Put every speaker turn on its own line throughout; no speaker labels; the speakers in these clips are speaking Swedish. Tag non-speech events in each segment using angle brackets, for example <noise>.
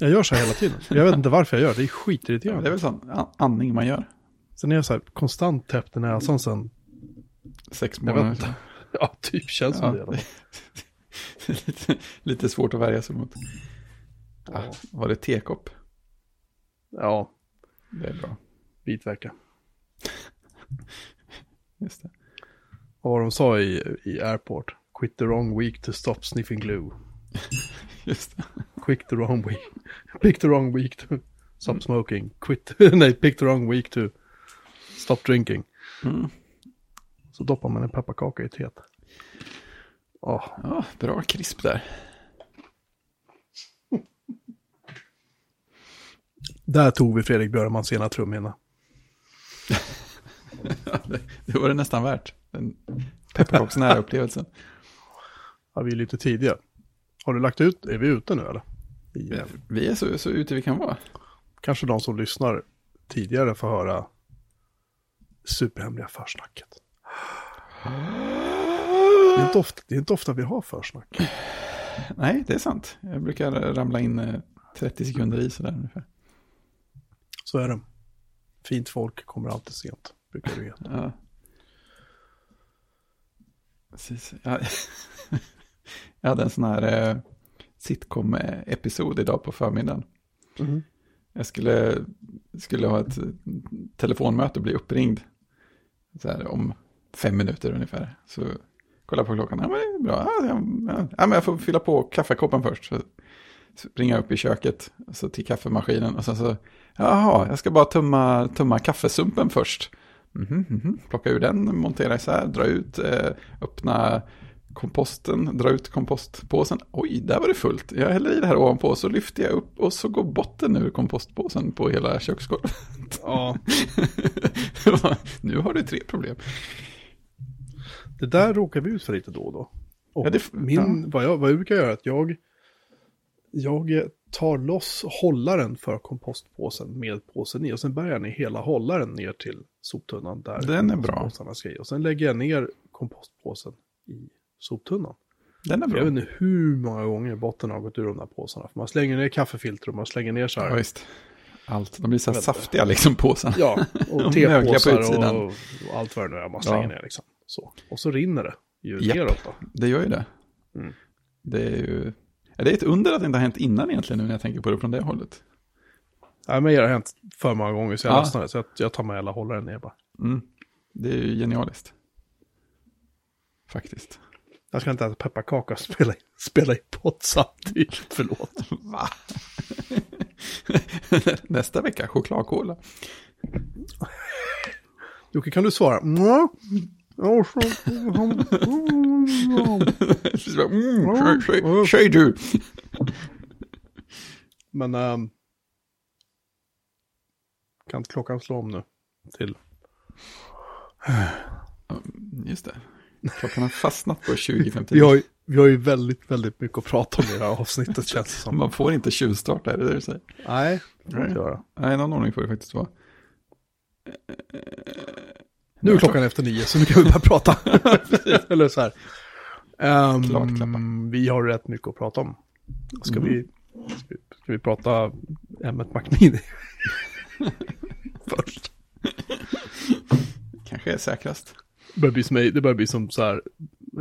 Jag gör så här hela tiden. Jag vet inte varför jag gör det. Det är
Ja,
skitirriterande.
det är väl sån an- andning man gör.
Sen är jag så här konstant täppt i näsan sen.
Sex månader. <laughs>
Ja, typ känns som
Ja,
det. alla fall. <laughs>
lite, lite svårt att värja sig mot. Ah,
Ja.
var det tekopp?
Ja,
Det är bra.
bitverka. <laughs>
Just det.
Vad var de sa i, i Airport? Quit the wrong week to stop sniffing glue. <laughs>
Just det.
Quick the wrong week. Pick the wrong week to stop smoking. Quit. <laughs> Nej, pick the wrong week to stop drinking.
Mm.
Så doppar man en pepparkaka i teet. Åh,
Ja, bra krisp där.
där tog vi Fredrik Björmans ena trumhinna.
det, <laughs> det var det nästan värt. Den pepparkaksnära upplevelsen.
Ja, vi är lite tidiga. Har du lagt ut, är vi ute nu eller? I, eh,
Vi är så, så ute vi kan vara.
kanske de som lyssnar tidigare får höra superhemliga försnacket. Det är, inte ofta, det är inte ofta vi har försnack.
Nej, det är sant. Jag brukar ramla in eh, 30 sekunder i sådär ungefär.
Så är det. Fint folk kommer alltid sent, brukar du veta.
Ja. Precis. Jag, <laughs> jag hade en sån här eh, sitcom-episod idag på förmiddagen.
Mhm.
Jag skulle, skulle ha ett telefonmöte och bli uppringd så här, om fem minuter ungefär. Så kolla på klockan, ja men det är bra, ja, men jag får fylla på kaffekoppen först. Så, så ringer jag upp i köket, så till kaffemaskinen och sen så, jaha, jag ska bara tumma, tumma kaffesumpen först. Mhm, mhm. Plocka ur den, montera isär, dra ut, eh, öppna komposten, dra ut kompostpåsen. Oj, där var det fullt. Jag häller i det här ovanpå, så lyfter jag upp och så går botten ur kompostpåsen på hela köksgolvet.
Ja, <laughs>
nu har du tre problem.
det där råkar vi ut för lite då och då. Och
Ja, det-
min, vad, jag, vad jag brukar göra är att jag, jag tar loss hållaren för kompostpåsen med påsen i och sen bär jag ner hela hållaren ner till soptunnan där
Den är bra.
ska i. Och sen lägger jag ner kompostpåsen i soptunnan.
Den är
Jag
bra.
vet inte hur många gånger botten har gått ur de där påsarna. För man slänger ner kaffefilter och man slänger ner så här.
Ja, visst. Allt. De blir så här
Jag
saftiga liksom påsarna.
Ja, <laughs> och tepåsar och, och allt vad det nu är man slänger
Ja.
ner liksom. Så. Och så rinner det ju
Japp.
neråt då.
Det gör ju det.
Mm.
Det är ju... Det är ett under att det inte har hänt innan egentligen nu när jag tänker på det från det hållet.
Nej, men det har hänt för många gånger så jag
Ja.
ledsnade. Så jag, jag tar med hela hållaren ner bara.
Mm. Det är ju genialiskt. Faktiskt.
Jag ska inte äta pepparkaka och spela, <laughs> spela i pott samtidigt. Förlåt.
Va? <laughs> Nästa vecka, chokladkola.
Jocke, kan du svara? <laughs> Mm.
Säg- du.
Men... ehm, kan klockan slå om nu? Till.
Just det. Klockan har fastnat på 20.59.
Vi har, ju, vi har ju väldigt, väldigt mycket att prata om i det här avsnittet <laughs> känns det som.
Man får inte tjuvstarta, är det det du säger?
Nej, det får inte göra.
Nej, någon ordning får det faktiskt vara.
Nu är klockan efter nio så nu kan vi börja prata. <laughs> <laughs> Eller så här. Ehm,
Klart klappa.
vi har rätt mycket att prata om. Ska,
Mhm.
vi, ska, vi, ska vi prata ämnet Macmini först?
Kanske är säkrast.
Börjar bli som, det börjar bli som så här,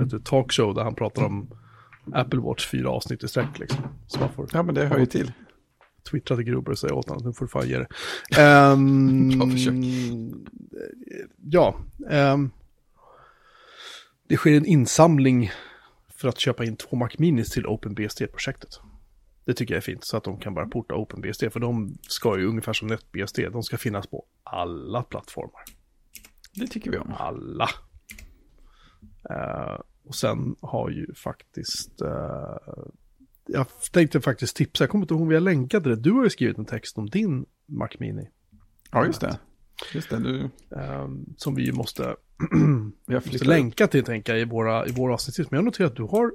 ett talkshow där han pratar om Apple Watch fyra avsnitt i sträck liksom. Så man får
Ja, men det hör ju till.
twittra till Grober och säga åt honom, nu får du fan ge det. <laughs>
Bra försök.
Ja, ehm, det sker en insamling för att köpa in två Mac Minis till OpenBSD-projektet. Det tycker jag är fint, så att de kan bara porta OpenBSD, för de ska ju ungefär som NetBSD, de ska finnas på alla plattformar.
Det tycker vi om.
Alla. Eh, och sen har ju faktiskt, eh, jag tänkte faktiskt tipsa, jag kommer inte ihåg om jag länkade det, du har ju skrivit en text om din Mac Mini.
Ja, just det. Just det, du...
eh, som vi ju måste, <clears throat>
Vi har
måste länka till, tänka i våra, i våra avsnitt. Men jag noterar att du har,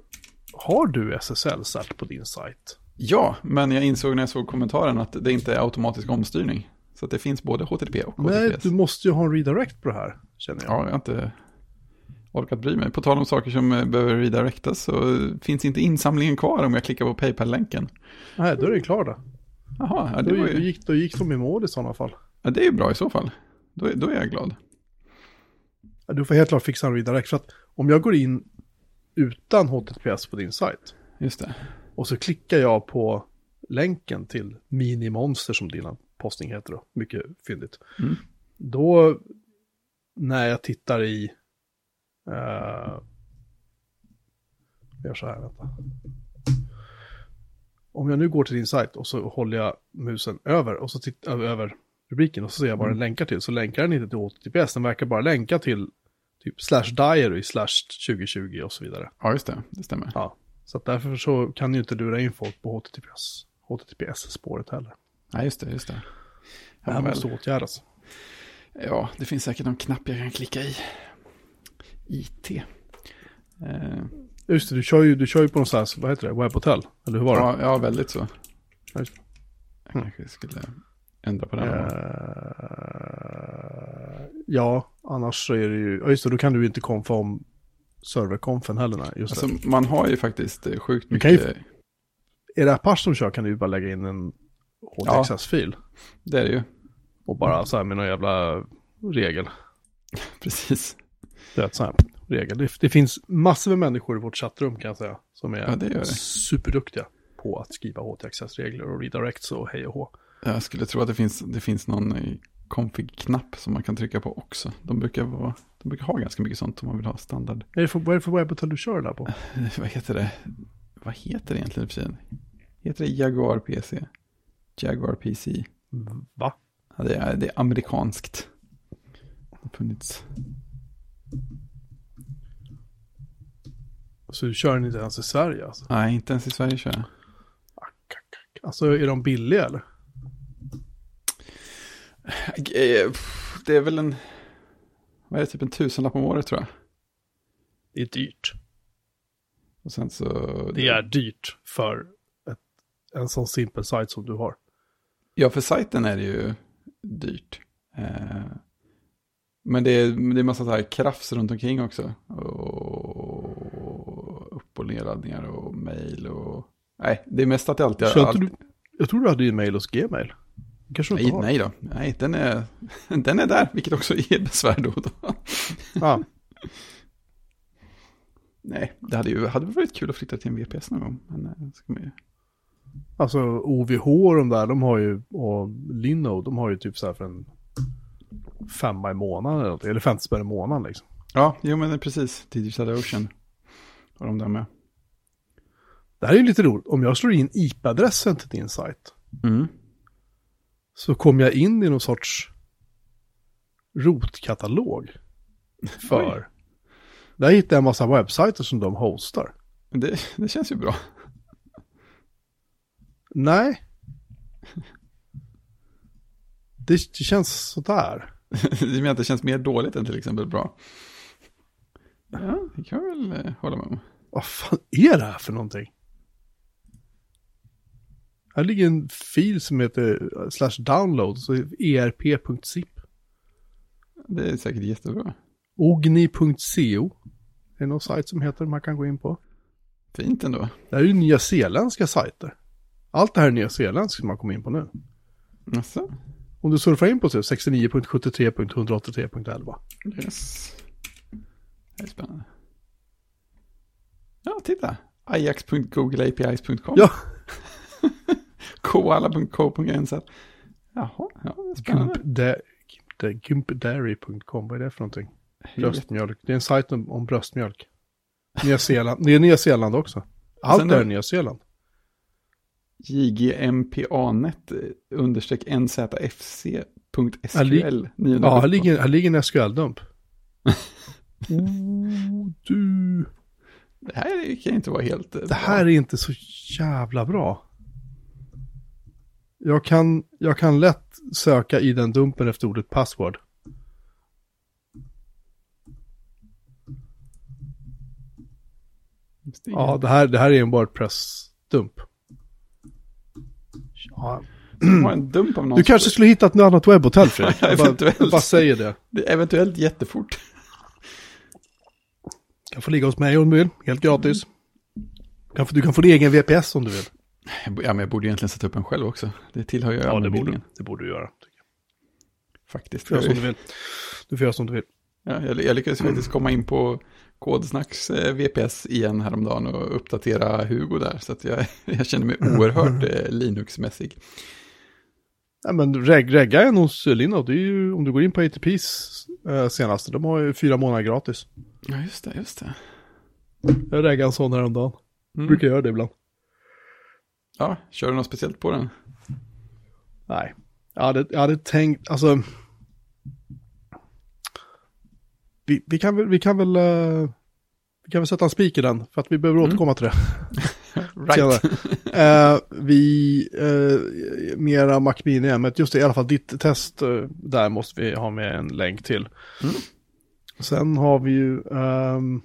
har du SSL-cert på din sajt?
Ja, men jag insåg när jag såg kommentaren att det inte är automatisk omstyrning. Så att det finns både HTTP och
Nej,
HTTPS.
du måste ju ha en redirect på det här, känner jag.
Ja, jag har inte orkat bry mig. På tal om saker som eh, behöver redirectas så finns inte insamlingen kvar om jag klickar på Paypal-länken.
Nej, då är det klar då.
Jaha, ja,
Då,
det, var
då,
ju,
gick, då gick de i mål i sådana fall.
ja, det är ju bra i så fall. Då, är- då är jag glad.
Ja, Du får helt klart fixa en redirect. För att om jag går in utan HTTPS på din sajt
Just det.
och så klickar jag på länken till Minimonster som din postning heter då. Mycket fyndigt.
Mm.
Då när jag tittar i... Uh, jag gör så här, vänta. Om jag nu går till din sajt och så håller jag musen över och så tittar över rubriken och så ser jag vad den länkar till. Så länkar den inte till HTTPS, den verkar bara länka till typ slash diary slash 2020 och så vidare.
Ja, just det. Det stämmer.
Ja, så därför så kan ju inte lura in folk på HTTPS, HTTPS-spåret heller.
Ja, just det. Just det.
Det här måste åtgärdas.
ja, det finns säkert någon knapp jag kan klicka i. IT. Eh,
Just det, du kör ju, du kör ju på någonstans, vad heter det, webbhotell? Eller hur var det?
ja, ja, väldigt så.
Ja, just det.
Jag kanske skulle ändra på den.
Eh, ja, annars så är det ju, ja just det, då kan du inte konfa om serverkonfen heller. Nej, just det.
Alltså, man har ju faktiskt sjukt
kan ju-
mycket.
Är det Apache som kör kan du ju bara lägga in en HTXS-fil.
Det är det ju.
Och bara så här med någon jävla regel. <laughs>
Precis.
Det är ett så här regel. Det, det finns massor med människor i vårt chattrum kan jag säga. Som är
Ja, det det.
superduktiga på att skriva HTXS-regler och redirects och hej och hå.
Jag skulle tro att det finns, det finns någon config-knapp som man kan trycka på också. De brukar, vara, de brukar ha ganska mycket sånt om man vill ha standard.
Är det för, vad är det för webbhotell du kör där på? <laughs>
Vad heter det? Vad heter det egentligen för? Heter det Jaguar PC? Jaguar PC?
Va?
Ja, det, är, det är amerikanskt. Det har funnits.
Så du kör den inte ens i Sverige alltså?
Nej, inte ens i Sverige kör jag.
Alltså är de billiga eller?
Eh, Det är väl en, vad är det, typ en tusenlapp om året tror jag.
Det är dyrt.
Och sen så...
Det är dyrt för ett, en sån simpel sajt som du har.
Ja, för sajten är det ju dyrt. Eh, men det är, det är massa så här krafs runt omkring också. Och upp och nedladdningar och mejl och... Nej, det är mest att det alltid...
Inte
allt-
du, jag tror du hade e-mail hos Gmail. Kanske du inte
Nej,
har?
nej då. Nej, den är, <laughs> den är där, vilket också är besvär då. då.
Ja, <laughs>
Nej, det hade ju hade varit kul att flytta till en VPS någon gång. Men eh, ska man ju...
alltså OVH och de där, de har ju, och Linode, de har ju typ så här för en femma i månaden eller någonting, eller 50 spänn i månaden liksom.
Ja, jo men det är precis. Digital Ocean. Och de där med.
Det här är ju lite roligt, om jag slår in IP-adressen till din sajt,
Mm.
så kommer jag in i någon sorts rotkatalog för. Där hittar jag en massa webbsajter som de hostar.
Det, det känns ju bra.
Nej. Det, det känns sådär. <laughs>
Du menar att det känns mer dåligt än till exempel bra? Ja, det kan jag väl eh, hålla med om.
Vad fan är det här för någonting? Här ligger en fil som heter eh, slash download, så erp.zip.
Det är säkert jättebra.
Ogni.co. Det är någon sajt som heter man kan gå in på.
Fint ändå.
Det här är ju nya zeeländska sajter. Allt det här är nya zeeländskt som man kommer in på nu.
Alltså,
Om du surfar in på typ 69.73.183.11.
yes. Det är spännande. Ja, titta. ajax.googleapis.com.
Ja, <laughs>
koala.co.nz. Jaha, ja, spännande.
Gimpda- Gimpda- gimpdairy.com, vad är det för någonting? Bröstmjölk, det är en sajt om, om bröstmjölk. Nya Zeeland, det är Nya Zeeland också. Allt är Nya Zeeland.
JGMPAnet understreck nzfc.sql. 917.
Ja, här ligger, här ligger en SQL-dump. <laughs> oh, du.
Det här kan inte vara helt eh,
Det här är inte så jävla bra. Jag kan, jag kan lätt söka i den dumpen efter ordet password. Ja, det här, det här är en WordPress-dump. Ja.
De har en dump av någon.
Du kanske skulle hitta ett annat webbhotell <laughs> Fredrik. Bara,
Eventuellt.
jag bara säger det.
Det är eventuellt jättefort.
Du kan få ligga hos mig om du vill, helt gratis. Du kan få, du kan få din egen VPS om du vill.
Ja, men jag borde egentligen sätta upp en själv också. Det tillhör ju
Ja, det borde, det borde du göra.
Faktiskt.
Du får göra som du vill. Du får göra som du vill.
Ja, jag, jag lyckades faktiskt komma in på Kodsnacks eh, VPS igen häromdagen och uppdatera Hugo där. Så att jag, <laughs> jag känner mig oerhört eh, Linux-mässig.
Ja, men reg, regga en hos Linode, det är ju om du går in på ATPs eh, senaste, de har ju fyra månader gratis.
Ja, just det, just det.
Jag reggade en sån häromdagen.
Mm.
Brukar göra det ibland.
Ja, kör du något speciellt på den?
Nej, jag hade, jag hade tänkt, alltså. Vi, vi kan väl, vi kan väl, eh, vi kan väl sätta en spik i den, för att vi behöver
Mm.
återkomma till det. <laughs>
Right.
Eh, vi, uh, mera Mac Mini, men just det, i alla fall ditt test, eh, där måste vi ha med en länk till.
Mm.
Sen har vi ju, ehm,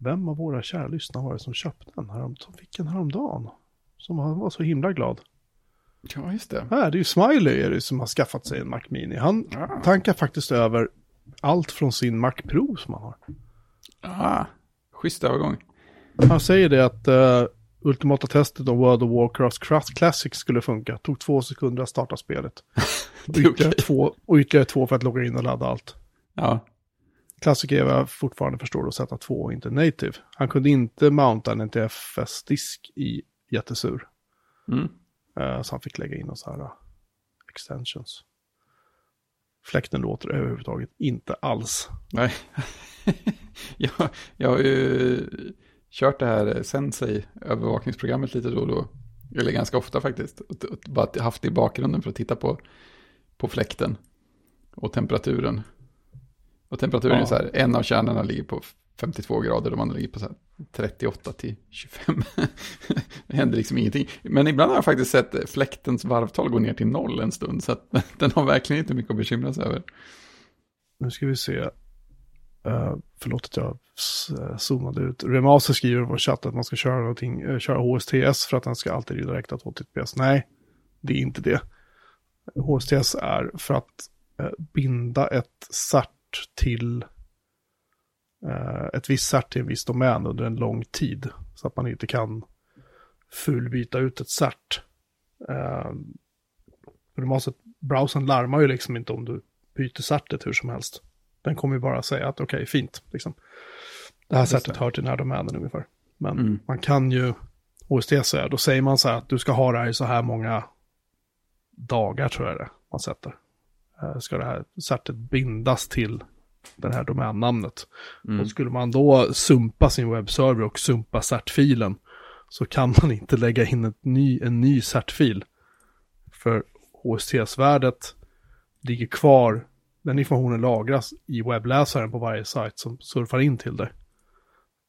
vem av våra kära lyssnare var det som köpte den här, som fick den häromdagen? Som var var så himla glad.
Ja, just det.
Här, det är ju Smiley är det som har skaffat sig en Mac Mini. Han
Ah.
tankar faktiskt över allt från sin Mac Pro som han har.
Ah, schysst övergång.
Han säger det att uh, ultimata testet om World of Warcraft Craft Classic skulle funka. Tog två sekunder att starta spelet. <laughs> Och ytterligare,
okej.
två, och ytterligare två för att logga in och ladda allt.
Ja,
Classic är vad jag fortfarande förstår att sätta två och inte native. Han kunde inte mounta en NTFS-disk i jättesur.
mm.
Eh, så han fick lägga in och så här uh, extensions. Fläkten låter överhuvudtaget inte alls.
nej. <laughs> jag, jag har ju kört det här Sensei, övervakningsprogrammet lite då och då. Eller ganska ofta faktiskt. Bara haft det i bakgrunden för att titta på, på fläkten och temperaturen. Och temperaturen
Ja.
är så här, en av kärnorna ligger på 52 grader och man ligger på så här 38 till 25. <laughs> det händer liksom ingenting. Men ibland har jag faktiskt sett fläktens varvtal gå ner till noll en stund. Så att <laughs> den har verkligen inte mycket att bekymra sig över.
Nu ska vi se. Uh, förlåt att jag zoomade ut. Remaster skriver i vår chatt att man ska köra, någonting, eh, köra HSTS för att den ska alltid redirecta 2TPS. Nej, det är inte det. HSTS är för att uh, binda ett cert till ett visst cert till en viss domän under en lång tid. Så att man inte kan fullbyta ut ett cert. Uh, Remaster, browsern larmar ju liksom inte om du byter certet hur som helst. Den kommer ju bara säga att okej, fint. Liksom. Det här certet hör till den här domänen ungefär. Men
Mm.
man kan ju, HST säger, då säger man så här att du ska ha det här i så här många dagar tror jag det man sätter. Eh, Ska det här certet bindas till det här domännamnet.
Mm.
Och skulle man då sumpa sin webbserver och sumpa certfilen så kan man inte lägga in ett ny, en ny certfil. För HSTS-värdet ligger kvar, den informationen lagras i webbläsaren på varje sajt som surfar in till det.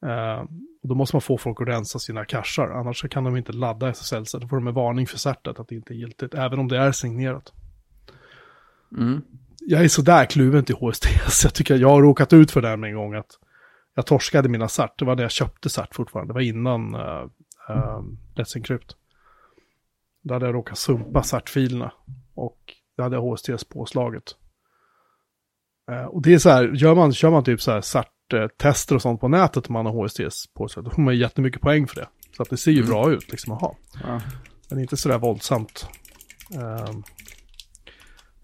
Eh, och då måste man få folk att rensa sina cacher, annars så kan de inte ladda SSL, så då får de en varning för certet att det inte är giltigt, även om det är signerat.
Mm.
Jag är sådär kluven till HSTS, <laughs> jag tycker jag har råkat ut för det här med en gång att jag torskade mina cert, det var när jag köpte cert fortfarande, det var innan uh, uh, Let's Encrypt. Då hade jag råkat sumpa certfilerna och då hade jag HSTS-påslaget. Eh, och det är så här, gör man, kör man typ så här cert-tester och sånt på nätet om man har HSTS påslaget, då får man ju jättemycket poäng för det. Så att det ser ju
Mm.
bra ut liksom att ha.
Ja.
Men inte sådär våldsamt. Ehm,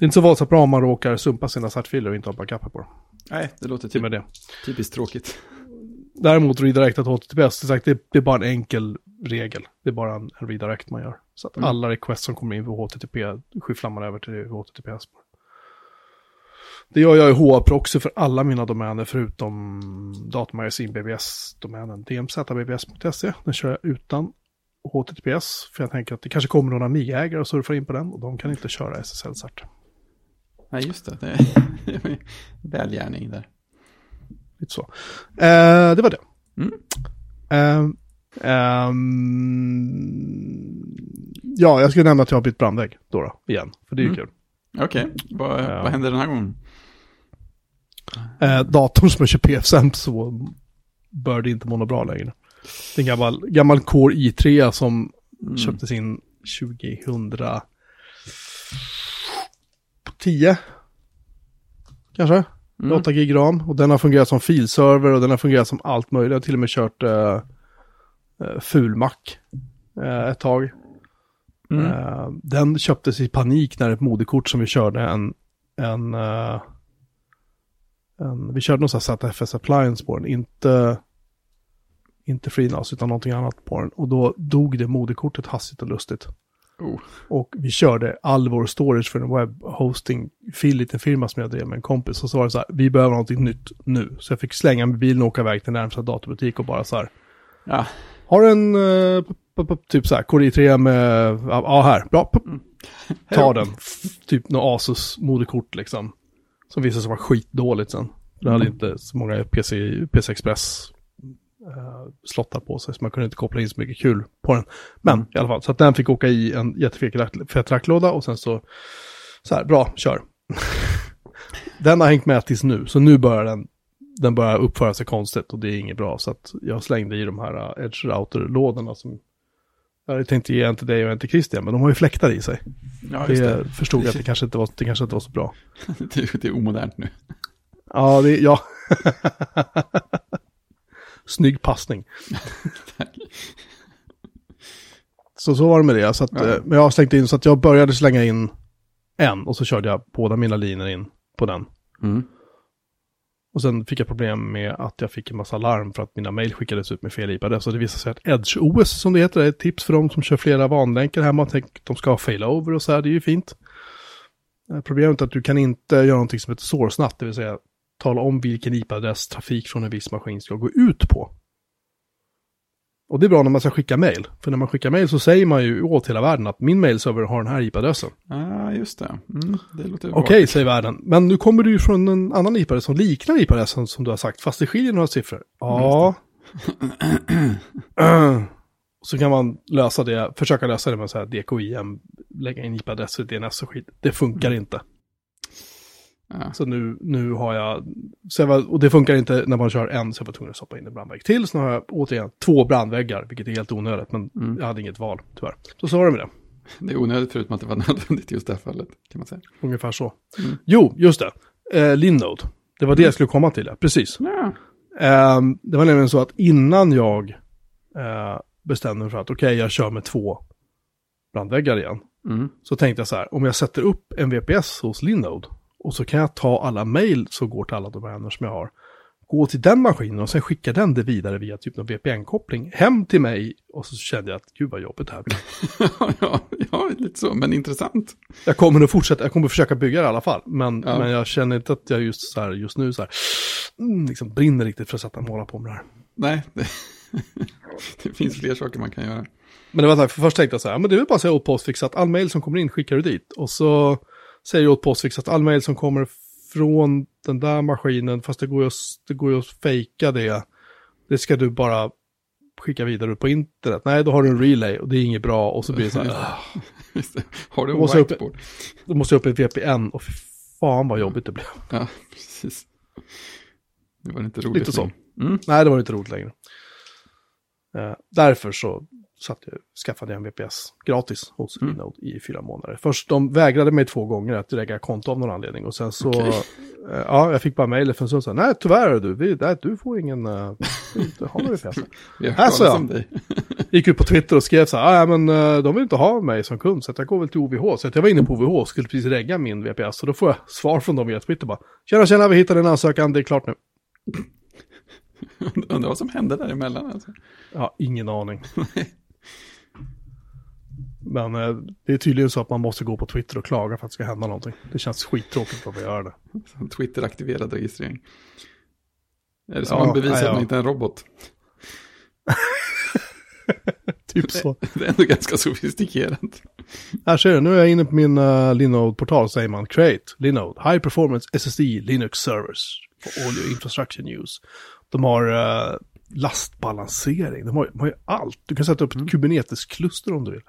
det är inte så våldsamt bra om man råkar sumpa sina certfiler och inte ha backuper på dem.
Nej, det låter
Till med
typ,
det.
typiskt tråkigt.
Däremot redirectat HTTPS, som sagt, det, det är bara en enkel regel. Det är bara en, en redirect man gör. Så att
Mm.
alla requests som kommer in på HTTP skyfflar man över till HTTPS. Det gör jag i HA-proxy för alla mina domäner förutom datamagasin BBS-domänen dmzbbs.se. Den kör jag utan HTTPS för jag tänker att det kanske kommer några Amiga-ägare och surfar in på den och de kan inte köra SSL-cert.
Nej, just det. det är <laughs> välgärning där.
Lite så. Eh, det var det.
Mm.
Ehm, ehm, ja, jag skulle nämna att jag har bytt brandvägg då, då igen. För det är ju
Mm.
kul.
Okej, vad,
Ja.
vad händer den här gången?
Eh, datorn som jag kör PFSM så bör det inte må bra längre. Det är en gammal, gammal Core i3 som
Mm.
köptes in 2010. Kanske?
Mm.
8 gig ram. Och den har fungerat som filserver och den har fungerat som allt möjligt. Jag har till och med kört eh, eh, fulmack eh, ett tag.
Mm.
Eh, den köptes i panik när ett moderkort som vi körde en, en, eh, en vi körde någon sån här ZFS Appliance på den, inte, inte FreeNAS utan någonting annat på den. Och då dog det moderkortet hastigt och lustigt.
Oh.
Och vi körde all vår storage för en webbhosting, liten firma som jag drev med en kompis. Och så var det så här, vi behöver någonting nytt nu. Så jag fick slänga med bilen och åka iväg till närmsta datorbutik och bara så här,
Ja,
har en, p- typ så här, Core i3 med, ja här, bra, p- ta den. Typ något Asus moderkort liksom. Som visade sig vara skitdåligt sen. Det hade inte så många PC, PC Express eh, slottar på sig, så man kunde inte koppla in så mycket kul på den. Men i alla fall, så att den fick åka i en jättefet rack- fet racklåda och sen så, så här, bra, kör. <laughs> den har hängt med tills nu, så nu börjar den, den börjar uppföra sig konstigt och det är inget bra. Så att jag slängde i de här uh, Edge Router-lådorna som jag hade tänkt ge en till dig och en till Christian, men de har ju fläktar i sig.
ja
det
det.
förstod jag att det <laughs> kanske inte var, det kanske inte var så bra.
Det, är- det är omodernt nu.
Ja, det, ja. <laughs> Snygg passning. Så så var det med det. Så att,
Ja.
eh, Men jag har slängt in så att jag började slänga in en och så körde jag båda mina linjer in på den.
Mm.
Och sen fick jag problem med att jag fick en massa larm för att mina mejl skickades ut med fel IP-adress. Så det visade sig att Edge OS som det heter är ett tips för de som kör flera vanlänkar hemma. Att de ska ha failover och så här, det är ju fint. Eh, Problemet är att du kan inte göra någonting som heter source-natt, det vill säga tala om vilken IP-adress trafik från en viss maskin ska gå ut på. Och det är bra när man ska skicka mejl. För när man skickar mejl så säger man ju åt hela världen att min mailserver har den här IP-adressen.
Ja, just det. Mm, det låter
Okej, säger världen. Men nu kommer du ju från en annan IP-adress som liknar IP-adressen som du har sagt, fast det skiljer några siffror. Ja. <clears throat> så kan man lösa det, försöka lösa det med så här DKIM, lägga in IP-adresser, DNS och skit. Det funkar inte.
Ja.
Så nu, nu har jag, så jag var, och det funkar inte när man kör en, så jag var tvungen att stoppa in en brandvägg till. Så nu har jag återigen två brandväggar, vilket är helt onödigt, men
Mm.
jag hade inget val, tyvärr. Så så var det med det. <laughs>
Det är onödigt förutom att det var <laughs> nödvändigt just det här fallet, kan man säga.
Ungefär så.
Mm.
Jo, just det. Eh, Linode. Det var det jag skulle komma till, ja. Precis.
Ja.
Ehm, det var nämligen så att innan jag eh, bestämde mig för att okej, jag kör med två brandväggar igen.
Mm.
Så tänkte jag så här, om jag sätter upp en VPS hos Linode och så kan jag ta alla mejl som går till alla domäner som jag har, gå till den maskinen och sen skicka den det vidare via typ någon VPN-koppling hem till mig och så kände jag att gud vad jobbigt det här blir. <laughs>
ja, ja, lite så, men intressant.
Jag kommer att fortsätta, jag kommer att försöka bygga det i alla fall, men,
Ja.
men jag känner inte att jag just, så här, just nu så här, mm, liksom brinner riktigt för att sätta måla på med det här.
Nej, det, <laughs> det finns fler saker man kan göra.
Men det var så här, för först tänkte jag så här, men det är väl bara att säga åt Postfix att all mail som kommer in skickar du dit. Och så säger åt Postfix att all mail som kommer från den där maskinen, fast det går ju att, det går ju att fejka det, det ska du bara skicka vidare på internet. Nej, då har du en relay och det är inget bra och så blir det så här. <laughs> <laughs>
Har du en
måste jag upp-
whiteboard?
då måste jag upp ett VPN och fy fan vad jobbigt det blev.
Ja, <laughs> precis. Det var inte roligt.
Lite så.
Mm.
Nej, det var inte roligt längre. Eh, därför så satt jag, skaffade en VPS gratis hos
Mm.
Linode i fyra månader. Först de vägrade mig två gånger att lägga konto av någon anledning och sen så,
Okej.
eh, ja, jag fick bara mejl för en stund sedan. Nej, tyvärr du, vi, nej, du får ingen, uh, inte ha VPS. <laughs>
Har
sa
talas
jag.
dig. <laughs>
Gick ut på Twitter och skrev så här, "Ah, ja men eh, de vill inte ha mig som kund så att jag går väl till OVH. Så att jag var inne på OVH och skulle precis regga min VPS. Och då får jag svar från dem via Twitter bara, tjena tjena, vi hittade en ansökan, det är klart nu. <laughs>
Undrar vad som hände däremellan. Alltså.
Har ingen aning. Men eh, det är tydligen så att man måste gå på Twitter och klaga för att det ska hända någonting. Det känns skittråkigt att vi gör det. <laughs>
Twitter-aktiverad registrering. Är det så
Ja,
man bevisar
ja, ja.
att man inte är en robot? <laughs>
Typ så. <laughs>
Det är ändå ganska sofistikerat.
Här ser du, nu är jag inne på min uh, Linode-portal säger man Create Linode High Performance SSD Linux Servers for all your infrastructure use. De har uh, lastbalansering, de har, de har ju allt. Du kan sätta upp ett Kubernetes-kluster om du vill.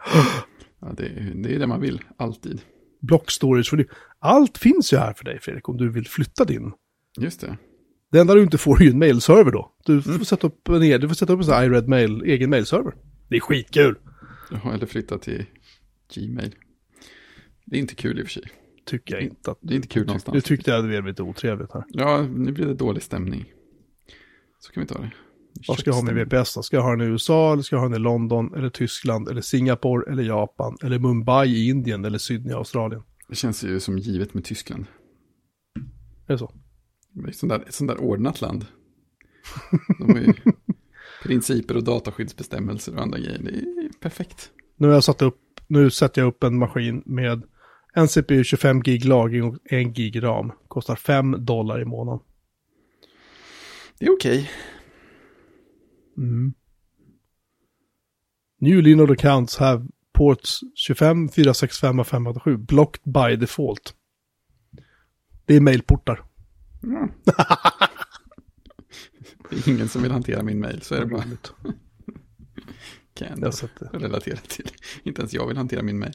Ja, det, är, det är det man vill, alltid.
Block storage för det. Allt finns ju här för dig Fredrik om du vill flytta din.
Just det.
Det enda du inte får är ju en mailserver då. Du får sätta upp en, e- du får sätta upp en sån här iRed mail, egen mailserver. Det är skitkul.
Ja, eller flytta till Gmail. Det är inte kul i och för sig.
Tycker jag inte att...
Det är inte kul någonstans.
Nu tyckte jag det blev lite otrevligt här.
Ja, nu blir det dålig stämning. Så kan vi ta det.
Vad ska jag ha med VPS då? Ska jag ha den i USA, eller ska jag ha den i London, eller Tyskland, eller Singapore, eller Japan, eller Mumbai i Indien, eller Sydney i Australien?
Det känns ju som givet med Tyskland.
Är det så?
Det är ett sånt där, ett sånt där ordnat land. De har ju <laughs> principer och dataskyddsbestämmelser och andra grejer. Det är perfekt.
Nu har jag satt upp, nu sätter jag upp en maskin med en CPU, 25 gig lagring och 1 gig ram. Kostar 5 dollar i månaden.
Det är okej.
Mm. New Linode accounts have ports 25, 465 och 587 blocked by default. Det är mailportar.
Ja. <laughs> det är ingen som vill hantera min mail, så är det bara. <laughs> Kan jag ändå relatera till. Inte ens jag vill hantera min mail.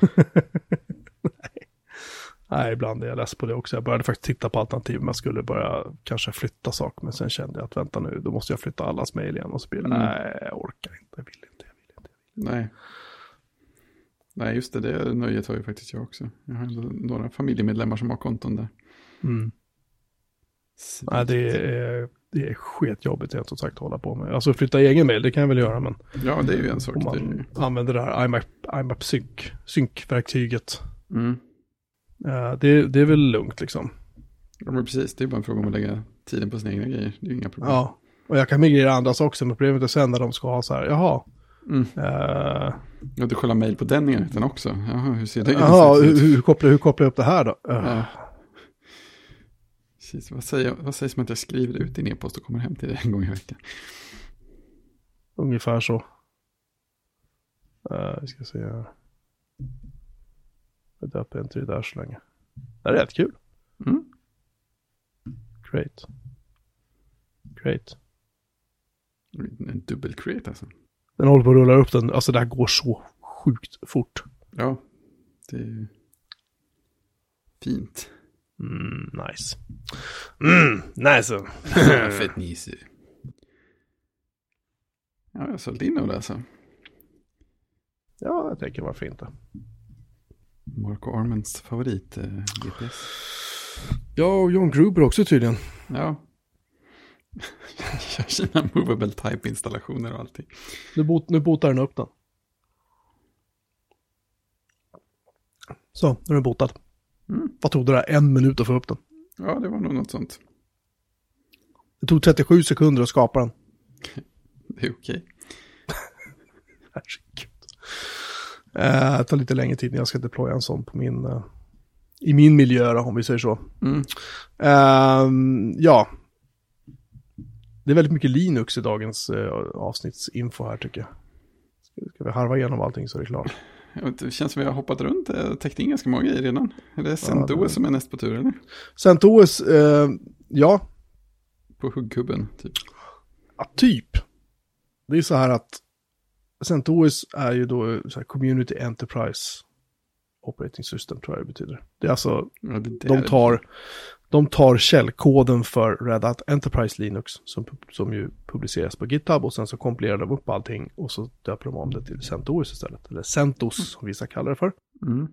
<laughs>
Nej, ibland är jag less på det också. Jag började faktiskt titta på alternativ, men jag skulle börja kanske flytta saker. Men sen kände jag att vänta nu, då måste jag flytta allas mail igen. Och så blir det,
Mm.
nej, jag orkar inte, jag vill inte, jag vill inte.
Nej. Nej, just det, det nöjet har ju faktiskt jag också. Jag har ändå några familjemedlemmar som har konton där.
Mm. Nej, det är, det är sketjobbigt rent sagt att hålla på med. Alltså flytta egen mail, det kan jag väl göra, men
Ja, det är ju en sak.
om
Det
man
ju...
använder det här IMAP, IMAP synkverktyget,
mm.
Eh, det, det är väl lugnt liksom.
Ja, men precis. Det är bara en fråga om att lägga tiden på sina egna grejer. Det är ju inga problem.
Ja, och jag kan migrera andras också, men problemet är sen när de ska ha så här, jaha,
Mm.
eh,
Ja, du kollar mejl på den enheten också. Jaha, hur ser det
jaha hur,
ut?
hur, kopplar, hur kopplar jag upp det här då? Eh,
Ja. Precis, vad, säger, vad sägs om att jag skriver ut din e-post och kommer hem till dig en gång i veckan?
Ungefär så. Uh, vi ska se här. Jag döper inte det där så länge. Det är rätt kul.
Mm.
Great. Great.
En dubbel create alltså.
Den håller på att rulla upp den. Alltså det här går så sjukt fort.
Ja, det är fint.
Mm, nice. Mm, nice. <laughs>
Fett nice. Ja, jag sålde in det alltså.
ja, jag tänker varför inte.
Marco Arments favorit eh, GPS.
Ja, och John Gruber också tydligen.
Ja. <laughs> Kör sina movable type-installationer och allting.
Nu, bot, nu botar den upp den. Så, nu är den botad.
Mm.
Vad tog det där? En minut att få upp den.
Ja, det var nog något sånt.
Det tog 37 sekunder att skapa den. <laughs>
Det är okej. <laughs>
Herregud. Eh, det tar lite längre tid när jag ska deploya en sån på min, eh, i min miljö då, om vi säger så.
Mm.
Ehm, ja. Det är väldigt mycket Linux i dagens eh, avsnittsinfo här tycker jag. Ska, ska vi harva igenom allting så är det klart.
Inte, det känns som vi har hoppat runt. Jag täckte in ganska många grejer redan. Är det CentOS
det-
som är näst på tur eller?
CentOS, eh, ja,
På huggkubben typ.
Ja, typ. Det är så här att CentOS är ju då Community Enterprise Operating System tror jag det betyder. Det är alltså,
Ja, det,
de tar, de tar källkoden för Red Hat Enterprise Linux som, som ju publiceras på GitHub och sen så kompilerar de upp allting och så döper de om det till CentOS istället. Eller CentOS som vissa kallar det för.
Mm.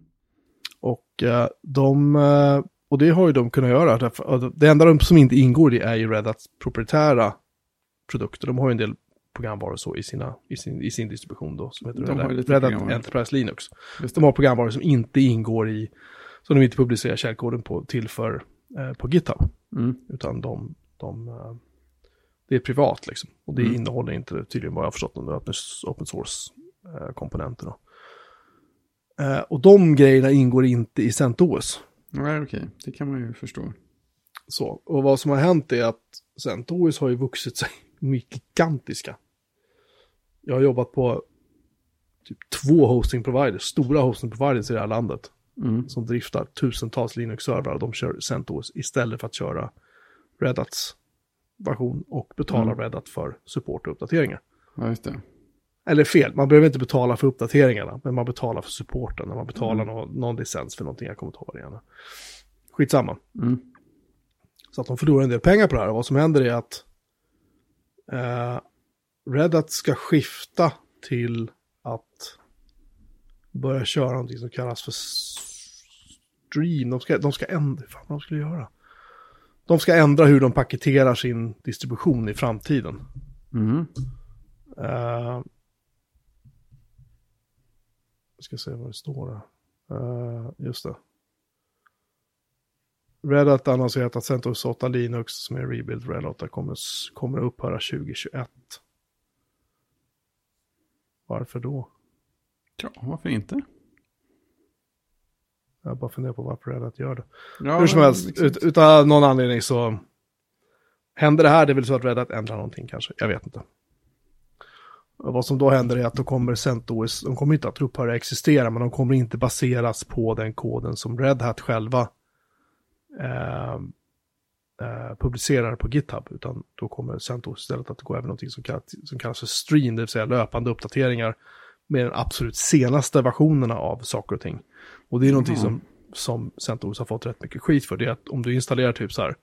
Och eh, de, eh, och det har ju de kunnat göra. Därför, det enda de som inte ingår i är ju Red Hats proprietära produkter. De har ju en del programvaror så i, sina, i, sin, i sin distribution då, som heter
De
Red, Red
programvaror.
Enterprise Linux. De har programvaror som inte ingår i, som de inte publicerar källkoden på, till för eh, på GitHub.
Mm.
Utan de, de eh, det är privat liksom. Och det
Mm.
innehåller inte tydligen vad jag har förstått de open source-komponenterna. Eh, och de grejerna ingår inte i CentOS.
Nej, okej. Det kan man ju förstå.
Så, och vad som har hänt är att CentOS har ju vuxit sig <laughs> mycket gigantiska. Jag har jobbat på typ två hosting providers, stora hosting providers i det här landet,
Mm.
som driftar tusentals Linux-servrar de kör CentOS istället för att köra Red Hats version och betala
Mm.
Red Hat för support och uppdateringar.
Ja, just det.
Eller fel, man behöver inte betala för uppdateringarna, men man betalar för supporten när man betalar
Mm.
någon, någon licens för någonting, jag kommer inte ihåg det är. Skitsamma.
Mm.
Så att de förlorar en del pengar på det här. Och vad som händer är att eh, Red Hat ska skifta till att börja köra någonting som kallas för stream. De ska, de ska ändra, fan vad de skulle göra. De ska ändra hur de paketerar sin distribution i framtiden.
Mm.
Uh, jag ska se vad det står där. Uh, just det. Red Hat annonserat att CentOS 8 Linux som är rebuild Red Hat kommer, kommer att upphöra 2021. Varför då?
Ja, varför inte?
Jag bara funderar på varför Red Hat gör det.
Ja,
Hur som helst,
liksom-
ut, utan någon anledning så händer det här, det är väl så att Red Hat ändrar någonting kanske, jag vet inte. Och vad som då händer är att då kommer CentOS, de kommer inte att upphöra existera, men de kommer inte baseras på den koden som Red Hat själva eh, eh, publicerar på GitHub, utan då kommer CentOS istället att gå över någonting som kallas, som kallas för stream, det vill säga löpande uppdateringar med de absolut senaste versionerna av saker och ting. Och det är någonting
Mhm.
som, som CentOS har fått rätt mycket skit för, det är att om du installerar typ så här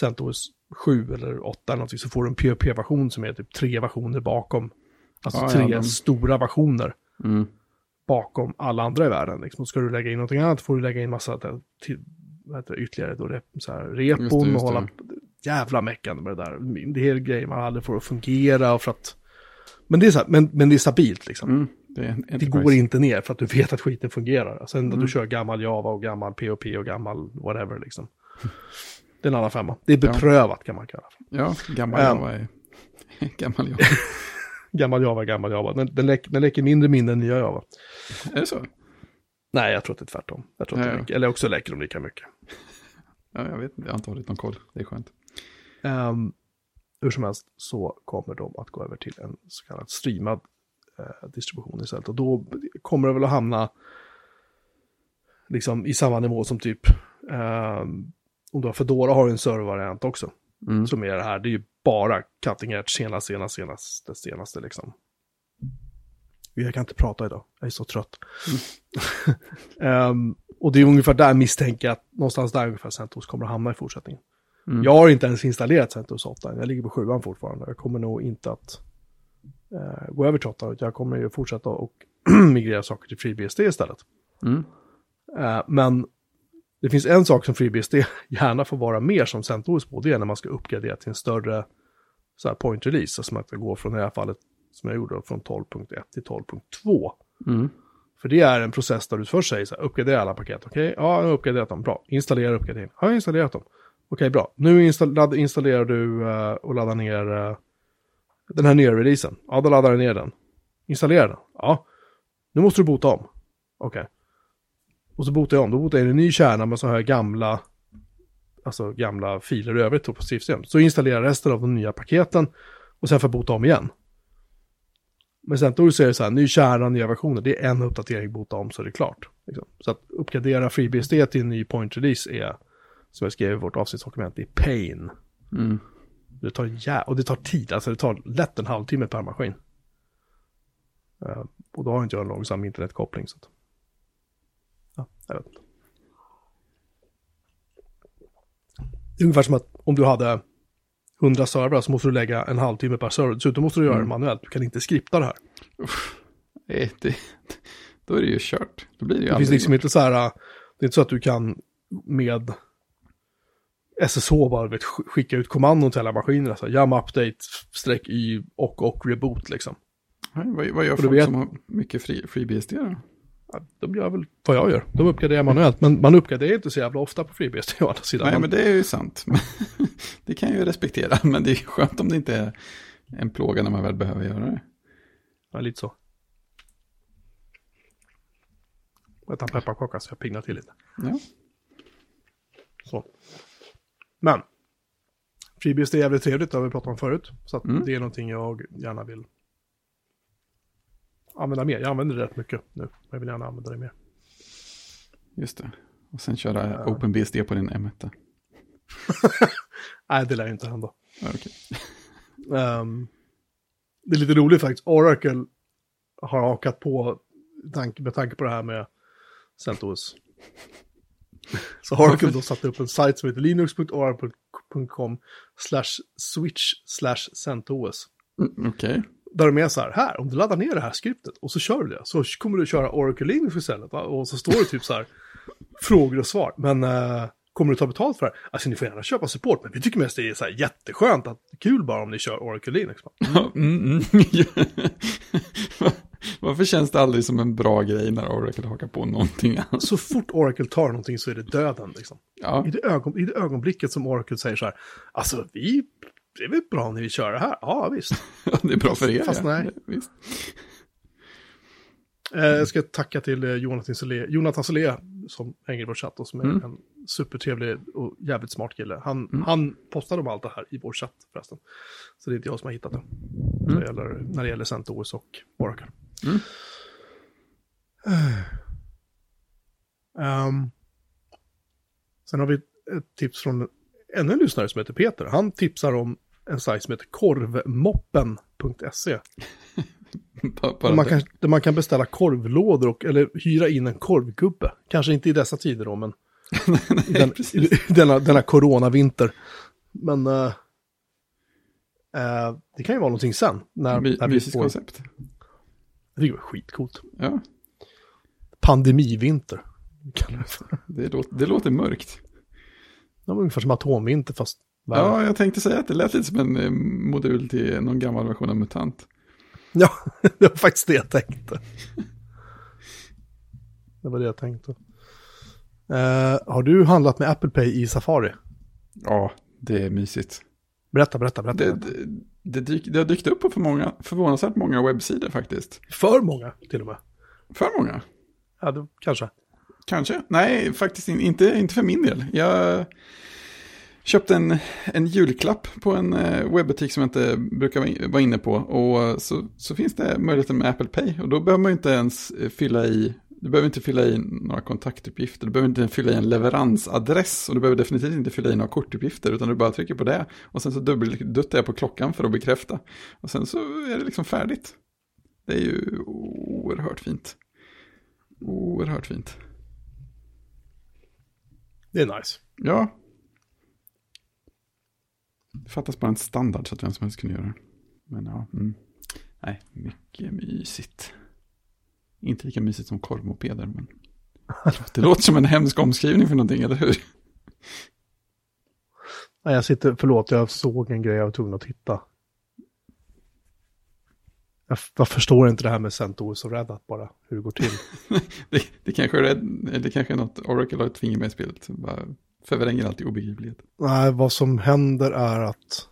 CentOS 7 eller 8 eller någonting så får du en POP-version som är typ tre versioner bakom. Alltså
Ja, ja,
tre
de-
stora versioner
Mm.
bakom alla andra i världen. Liksom. Och ska du lägga in någonting annat får du lägga in massa till, det, ytterligare då, rep, så här, repon
Just det, just
och hålla jävla meckande med det där. Det är grejer man aldrig får att fungera och för att... Men det är, så här, men, men det är stabilt liksom.
Mm. Det, är
Det går inte ner för att du vet att skiten fungerar. Sen att
Mm.
du kör gammal Java och gammal POP och gammal whatever liksom. Det är en annan femma. Det är beprövat kan man kalla det.
Ja, gammal
Ehm.
Java är... <laughs> gammal Java. <laughs>
Gammal Java, gammal Java. Den, den, lek, den leker mindre minne än nya Java.
Är det så?
Nej, jag tror att det är tvärtom. Jag tror att
Ja, ja.
leker, eller också leker de lika mycket.
Ja, jag vet inte, jag har inte hållit någon koll. Det är skönt.
Um, hur som helst så kommer de att gå över till en så kallad streamad eh, distribution istället. Och då kommer det väl att hamna liksom i samma nivå som typ ehm, om du har Fedora har en servervariant också.
Mm.
Som är det här, det är ju bara cutting edge, senast, senast, senast, det senaste liksom. Jag kan inte prata idag, jag är så trött. <laughs> Ehm, och det är ungefär där misstänker jag att någonstans där ungefär CentOS kommer att hamna i fortsättningen.
Mm.
Jag har inte ens installerat CentOS 8, jag ligger på sjuan fortfarande. Jag kommer nog inte att eh, gå över till 8, utan jag kommer ju fortsätta och <clears throat> migrera saker till FreeBSD istället.
Mm.
Eh, men det finns en sak som FreeBSD <laughs> gärna får vara mer som CentOS på, det är när man ska uppgradera till en större så här, point release, alltså att det går från i det här fallet som jag gjorde, från 12.1 till 12.2.
Mm.
För det är en process där du först säger så här, uppgradera alla paket, okej, ja, jag har uppgraderat dem, bra, installera uppgradering, ja, jag har installerat dem, okej, bra, nu install installerar du eh, och laddar ner eh, den här nya releasen, ja, då laddar du ner den, installera den, ja, nu måste du bota om, okej. Och så botar jag om, då botar jag in en ny kärna med så här gamla, alltså gamla filer i övrigt på system. Så installerar resten av de nya paketen och sen får jag bota om igen. Men sen då så är det så här, ny kärna, nya versioner, det är en uppdatering, bota om så är det klart. Liksom. Så att uppgradera FreeBSD till en ny point release är, som jag skrev i vårt avsnittsdokument, det är pain.
Mm.
Det tar jä- och det tar tid, alltså det tar lätt en halvtimme per maskin. Eh, och då har inte jag en långsam internetkoppling. Så att... Ja, jag vet inte. Det är ungefär som att om du hade 100 servrar så måste du lägga en halvtimme per server. Dessutom måste du göra det
Mm.
manuellt. Du kan inte skripta det här.
Nej, det, då är det ju kört. Då blir det ju
Det finns liksom
gjort.
inte så här, det är inte så att du kan med SSH bara vet, sk- skicka ut kommandon till alla maskiner. Så här, jam update, streck y och och reboot liksom.
Nej, vad, vad gör
Och
folk
vet-
som har mycket FreeBSD då?
Ja, de gör väl vad jag gör. De uppgraderar manuellt. Men man uppgraderar inte så jävla ofta på FreeBSD <laughs> å andra sidan.
Nej,
Man-
men det är ju sant. <laughs> det kan jag ju respektera, <laughs> men det är ju skönt om det inte är en plåga när man väl behöver göra det.
Ja, lite så. Jag tar en pepparkaka så jag pignar till lite.
Ja.
Så. Men. FreeBSD är jävligt trevligt, det har vi pratat om förut. Så att
Mm.
det är någonting jag gärna vill använda mer. Jag använder det rätt mycket nu. men Jag vill gärna använda det mer.
Just det. Och sen köra
Ja.
OpenBSD på din M1. <laughs>
Nej, det lär ju inte hända.
Ja, okej.
Ehm, det är lite roligt faktiskt. Oracle har hakat på tanke, med tanke på det här med CentOS. <laughs> Så Oracle då satt upp en sajt som heter linux.oracle.com slash switch slash CentOS.
Mm, Okej.
Där de är så här, här, om du laddar ner det här skriptet och så kör du det, så kommer du köra Oracle Linux istället. Va? Och så står det typ så här, <laughs> frågor och svar. Men eh, kommer du ta betalt för det här? Alltså ni får gärna köpa support, men vi tycker mest det är så här jätteskönt, att kul bara om ni kör Oracle Linux.
Ja, mm, mm. <laughs> Varför känns det aldrig som en bra grej när Oracle hakar på någonting annat?
Så fort Oracle tar någonting så är det döden liksom.
Ja,
I det, ögon, I det ögonblicket som Oracle säger så här, alltså vi, det är väl bra när vi kör det här? Ja, visst. <laughs>
det är bra för er.
Fast
ja.
nej.
Visst.
Eh, jag ska tacka till eh, Jonathan Solé, Jonathan Solé som hänger i vår chatt och som är
Mm.
en supertrevlig och jävligt smart kille. Han,
Mm.
han postade om allt det här i vår chatt förresten. Så det är inte jag som har hittat det. När,
Mm.
det gäller, när det gäller CentOS och Oracle.
Mm.
Ehm, sen har vi ett tips från ännu en lyssnare som heter Peter. Han tipsar om en sajt som heter korvmoppen.se. <laughs> Där man, kan, där man kan beställa korvlådor och, eller hyra in en korvgubbe. Kanske inte i dessa tider då, men <laughs> i den, i <laughs> denna, denna coronavinter. Men eh, eh, det kan ju vara någonting sen. När,
My,
när vi får,
koncept.
det var skitcoolt.
Ja,
Pandemivinter. det
låter, det låter mörkt.
Det var ungefär som atomvinter fast värre.
Ja, jag tänkte säga att det lät lite som en eh, modul till någon gammal version av MUTANT.
Ja, <laughs> det var faktiskt det jag tänkte. Det var det jag tänkte. Eh, har du handlat med Apple Pay i Safari?
Ja, det är mysigt.
Berätta, berätta, berätta.
Det,
berätta.
det, det, dyk, det har dykt upp på för många, förvånansvärt många webbsidor faktiskt.
För många till och med.
För många.
Ja, det, kanske.
Kanske. Nej, faktiskt in, inte, inte för min del. Jag köpte en, en julklapp på en eh, webbutik som jag inte brukar vara in- vara inne på. Och så, så finns det möjligheten med Apple Pay. Och då behöver man inte ens eh, fylla i, du behöver inte fylla i några kontaktuppgifter. Du behöver inte fylla i en leveransadress. Och du behöver definitivt inte fylla i några kortuppgifter. Utan du bara trycker på det. Och sen så dubbelduttar jag på klockan för att bekräfta. Och sen så är det liksom färdigt. Det är ju oerhört fint. Oerhört fint.
Det är nice.
Ja. Det fattas bara en standard så att vem som helst kunde göra det. Men ja, mm. nej, mycket mysigt. Inte lika mysigt som korvmopeder, men <laughs> det låter som en hemsk omskrivning för någonting, eller hur?
Nej, jag sitter, förlåt, jag såg en grej, jag var tvungen att titta. Jag, jag förstår inte det här med CentOS och Red Hat bara, hur det går till. <laughs>
Det, det, kanske är, det kanske är något Oracle har ett finger med i spelet. Bara förvränger allt i obegriplighet.
Nej, vad som händer är att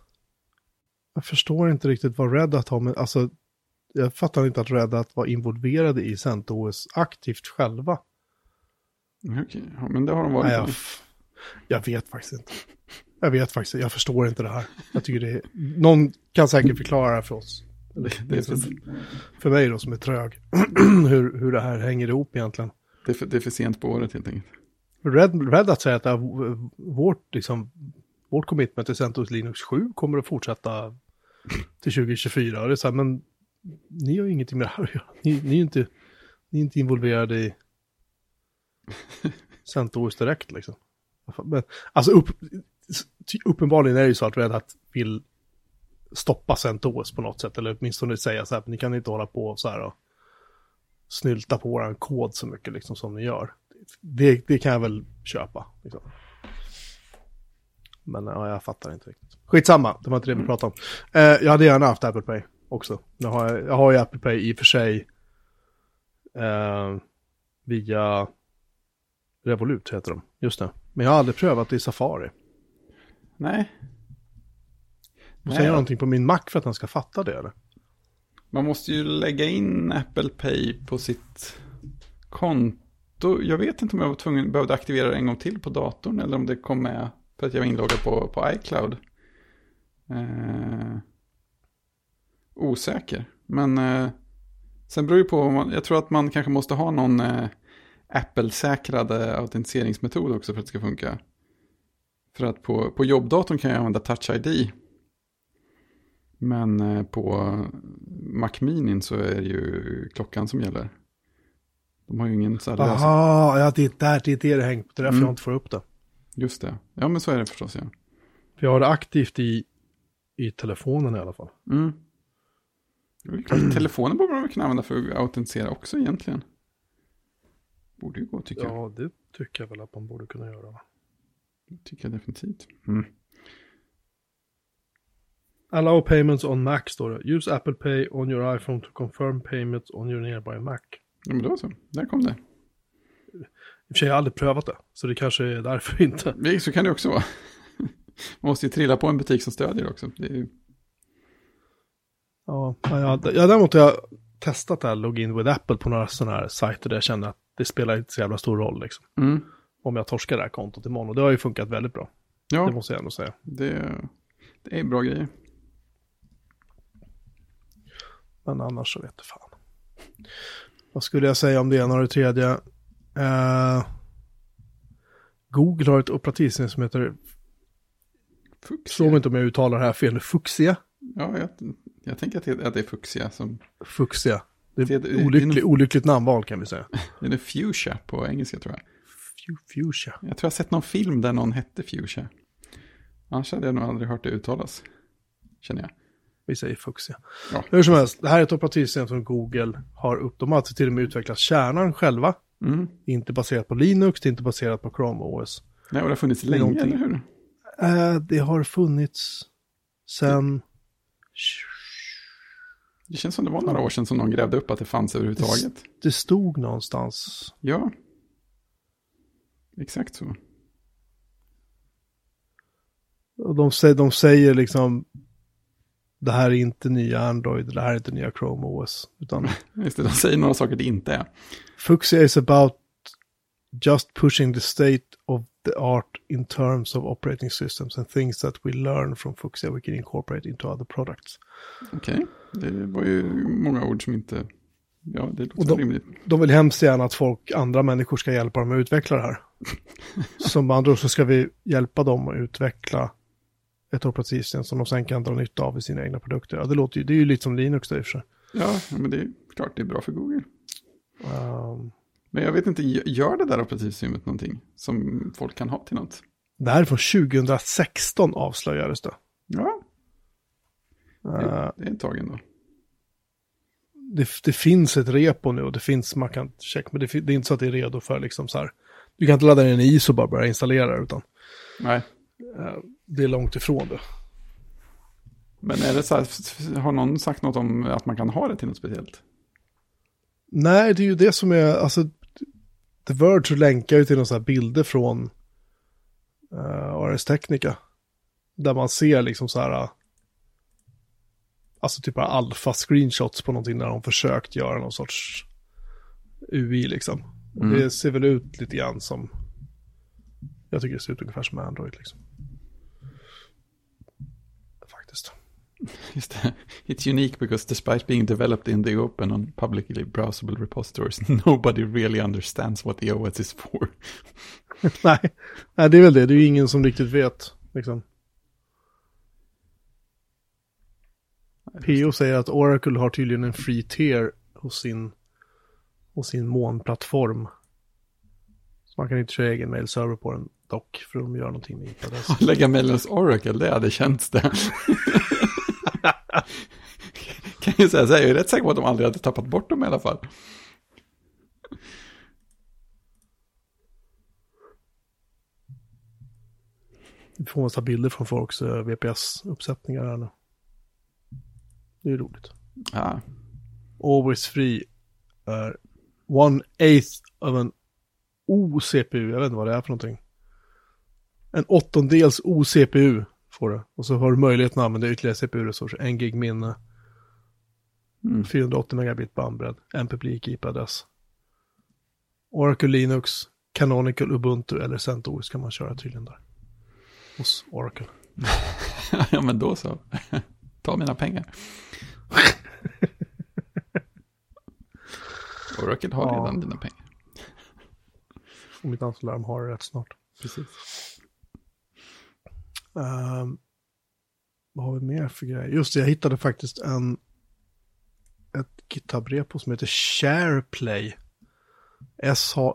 jag förstår inte riktigt vad Red Hat har med, alltså jag fattar inte att Red Hat var involverade i CentOS aktivt själva.
Okej, ja, men det har de varit.
Nej, jag, jag vet faktiskt inte. Jag vet faktiskt jag förstår inte det här. Jag tycker det är, någon kan säkert förklara det här för oss. Eller,
Det är för,
för mig då som är trög. <clears throat> hur, hur det här hänger ihop egentligen.
det, är för, det är för sent på året helt enkelt.
Red, Red Hat säger att här, vårt, liksom, vårt commitment till CentOS Linux 7 kommer att fortsätta till 2024. Och det är så här, men ni har ju ingenting med det här att göra. Ni, ni, är, inte, ni är inte involverade i <laughs> CentOS direkt liksom. Men, alltså upp, uppenbarligen är det ju så att Red Hat vill stoppa CentOS på något sätt. Eller åtminstone säga så här, ni kan inte hålla på så här och snylta på våran kod så mycket liksom som ni gör. Det, det kan jag väl köpa. Liksom. Men ja, jag fattar inte riktigt. Skitsamma, det var inte det vi pratade om. Eh, jag hade gärna haft Apple Pay också. Jag har, jag har ju Apple Pay i och för sig eh, via Revolut heter de. Just det. Men jag har aldrig prövat det i Safari.
Nej.
Måste jag göra någonting på min Mac för att den ska fatta det eller?
Man måste ju lägga in Apple Pay på sitt konto. Jag vet inte om jag var tvungen, behövde aktivera det en gång till på datorn eller om det kom med för att jag var inloggad på, på iCloud. Eh, osäker. Men eh, sen beror ju på, man, jag tror att man kanske måste ha någon eh, Apple-säkrad eh, autentiseringsmetod också för att det ska funka. För att på, på jobbdatorn kan jag använda Touch ID. Men eh, på Mac Mini så är det ju klockan som gäller. De har ju ingen så här lösning.
Jaha, ja det är där det är det det hänger på. Det är därför
Mm.
jag inte får upp det.
Just det. Ja men så är det förstås ja.
För jag har det aktivt i, i telefonen i alla fall.
Mm. Klart, telefonen borde man kunna använda för att autentisera också egentligen. Borde ju gå tycker jag.
Ja, det tycker jag väl att man borde kunna göra. va?
Det tycker jag definitivt. Mm.
Allow payments on Mac står det. Use Apple Pay on your iPhone to confirm payments on your nearby Mac.
Ja, men då så. Där kom det.
I och för sig har jag aldrig prövat det, så det kanske är därför inte.
Det- Så kan det också vara. Man <laughs> måste ju trilla på en butik som stödjer det också. Det ju...
Ja, ja, jag, jag, däremot har jag testat det här login with Apple på några sådana här sajter där jag känner att det spelar inte så jävla stor roll liksom.
mm.
Om jag torskar det här kontot imorgon. Och det har ju funkat väldigt bra. Det
Ja,
måste jag ändå säga.
det, det är bra grejer.
Men annars så vet jag fan. Vad skulle jag säga om det ena och det tredje? Eh, Google har ett operativsystem som heter,
Fuxia.
mig inte om jag uttalar det här fel, Fuxia.
Ja, jag, jag tänker att det, att det är Fuxia som...
Fuxia. Det är
Det-
ett
det-
olyckligt, olyckligt namnval kan vi säga. <laughs>
Det är Fuchsia på engelska tror jag.
Fu- Fuchsia.
Jag tror jag sett någon film där någon hette Fuchsia. Annars hade jag nog aldrig hört det uttalas. Känner jag.
Vi säger Fuxia.
Ja.
Hur som helst, det här är ett operativsystem som Google har upp. De har alltså till och med utvecklat kärnan själva.
Mm.
Inte baserat på Linux, det är inte baserat på Chrome OS.
Nej, och det har funnits länge,
någonting.
eller hur?
Eh, det har funnits sen...
Det känns som det var några år sedan som någon grävde upp att det fanns överhuvudtaget.
Det stod någonstans.
Ja. Exakt så.
Och de, säger, de säger liksom... Det här är inte nya Android, det här är inte nya Chrome OS. Utan <laughs>
Just det, de säger några saker det inte är.
Fuxia is about just pushing the state of the art in terms of operating systems and things that we learn from Fuxia we can incorporate into other products.
Okej, det var ju många ord som inte... Ja, det låter
de-
rimligt.
De vill hemskt gärna att folk, andra människor ska hjälpa dem att utveckla det här. <laughs> Som andra ord så ska vi hjälpa dem att utveckla ett operativsystem som de sen kan dra nytta av i sina egna produkter. Ja, det låter ju, det är ju lite som Linux där i och för sig.
Ja, men det är klart det är bra för Google.
Um,
Men jag vet inte, gör det där operativsystemet någonting som folk kan ha till något?
det här är från 2016 avslöjades det.
Ja,
Uh,
det är ett tag ändå.
det, det finns ett repo nu och det finns, man kan checka, men det, det är inte så att det är redo för liksom så här. Du kan inte ladda ner en ISO och bara börja installera det, utan
Nej,
eh, det är långt ifrån det.
men är det så här, har någon sagt något om att man kan ha det till något speciellt?
Nej, det är ju det som är, alltså, The Verge länkar ju till några bilder från uh, Ars Technica. Där man ser liksom så här, uh, alltså typ alfa-screenshots på någonting när de försökt göra någon sorts UI liksom.
Mm.
det ser väl ut lite grann som, jag tycker det ser ut ungefär som Android liksom. Faktiskt.
Just det. It's unique because despite being developed in the open on publicly browsable repositories, <laughs> nobody really understands what the OS is for. <laughs>
nej, nej, det är väl det. Det är ju ingen som riktigt vet. Liksom. PO säger att Oracle har tydligen en free tier hos sin, hos sin molnplattform. Så man kan inte köra egen mailserver på den dock, för de gör någonting med IPadS. <laughs>
Lägga mejlen hos Oracle, det hade känts det. <laughs> kan jag säga så här, jag är rätt säker på att de aldrig hade tappat bort dem i alla fall.
Vi får massa bilder från folks eh, VPS-uppsättningar här nu. Det är roligt.
Ja,
Always free är one eighth av en OCPU. Jag vet inte vad det är för någonting. En åttondels OCPU får du. Och så har du möjligheten att använda ytterligare CPU-resurser. En gig minne.
Mm.
480 megabit bandbredd. En publik IP-adress. Oracle Linux, Canonical Ubuntu eller CentOS kan man köra tydligen där. Hos Oracle. <laughs>
ja men då så. <laughs> Ta mina pengar. <laughs> Oracle har
Ja.
redan dina pengar.
Om inte annat så lär de ha det rätt snart.
Precis.
Uh, vad har vi mer för grejer? Just det, jag hittade faktiskt en ett GitHub-repo som heter SharePlay. S-H-I-R-P-L-A-Y.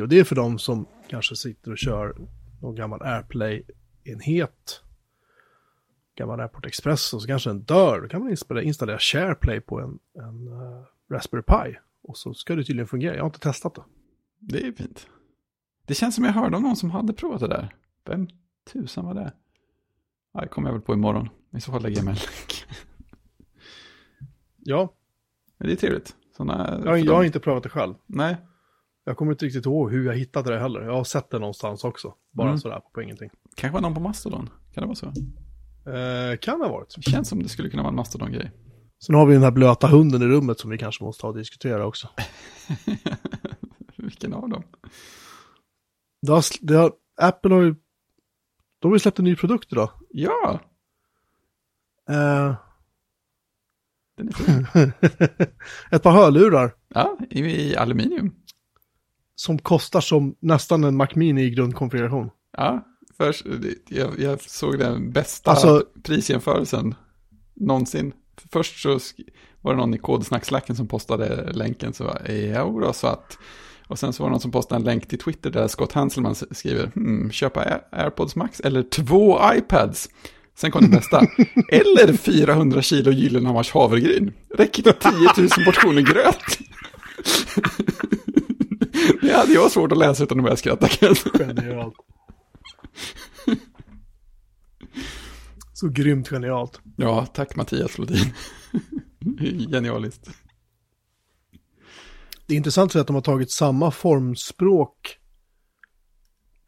Och det är för de som kanske sitter och kör någon gammal AirPlay-enhet. Gammal Airport Express och så kanske den dör. Då kan man installera, installera SharePlay på en, en uh, Raspberry Pi. Och så ska det tydligen fungera. Jag har inte testat det.
Det är fint. Det känns som jag hörde om någon som hade provat det där. Vem tusan var det? Ja, det kommer jag väl på imorgon. I så fall lägger jag med en länk.
Ja,
Men det är trevligt. Såna,
jag, jag har inte provat det själv.
Nej,
Jag kommer inte riktigt ihåg hur jag hittade det heller. Jag har sett det någonstans också. Bara
Mm.
sådär på ingenting.
kanske var någon på Mastodon. Kan det vara så?
Eh, kan ha varit.
Det känns som det skulle kunna vara en Mastodon-grej.
Sen har vi den här blöta hunden i rummet som vi kanske måste ta och diskutera också. <laughs>
Vilken av dem?
Det har, det har, Apple har ju, de har ju släppt en ny produkt idag.
Ja,
Eh,
den är fin. <laughs>
ett par hörlurar
ja, i, i aluminium.
som kostar som nästan en Mac Mini i grundkonfiguration.
Ja, först, jag, jag såg den bästa
Alltså-
prisjämförelsen någonsin. Först så var det någon i kodsnackslacken som postade länken så var ja, då, så att och sen så var det någon som postade en länk till Twitter där Scott Hanselman skriver hmm, köpa Air- AirPods Max eller två iPads. Sen kom det bästa. <laughs> eller 400 kilo Gyllenhammars havregryn. Räcker till 10 000 portioner gröt. <laughs> det hade jag svårt att läsa utan att börja skratta.
Genialt. Så grymt genialt.
Ja, tack Mattias Flodin. <laughs> Genialiskt.
Det är intressant att de har tagit samma formspråk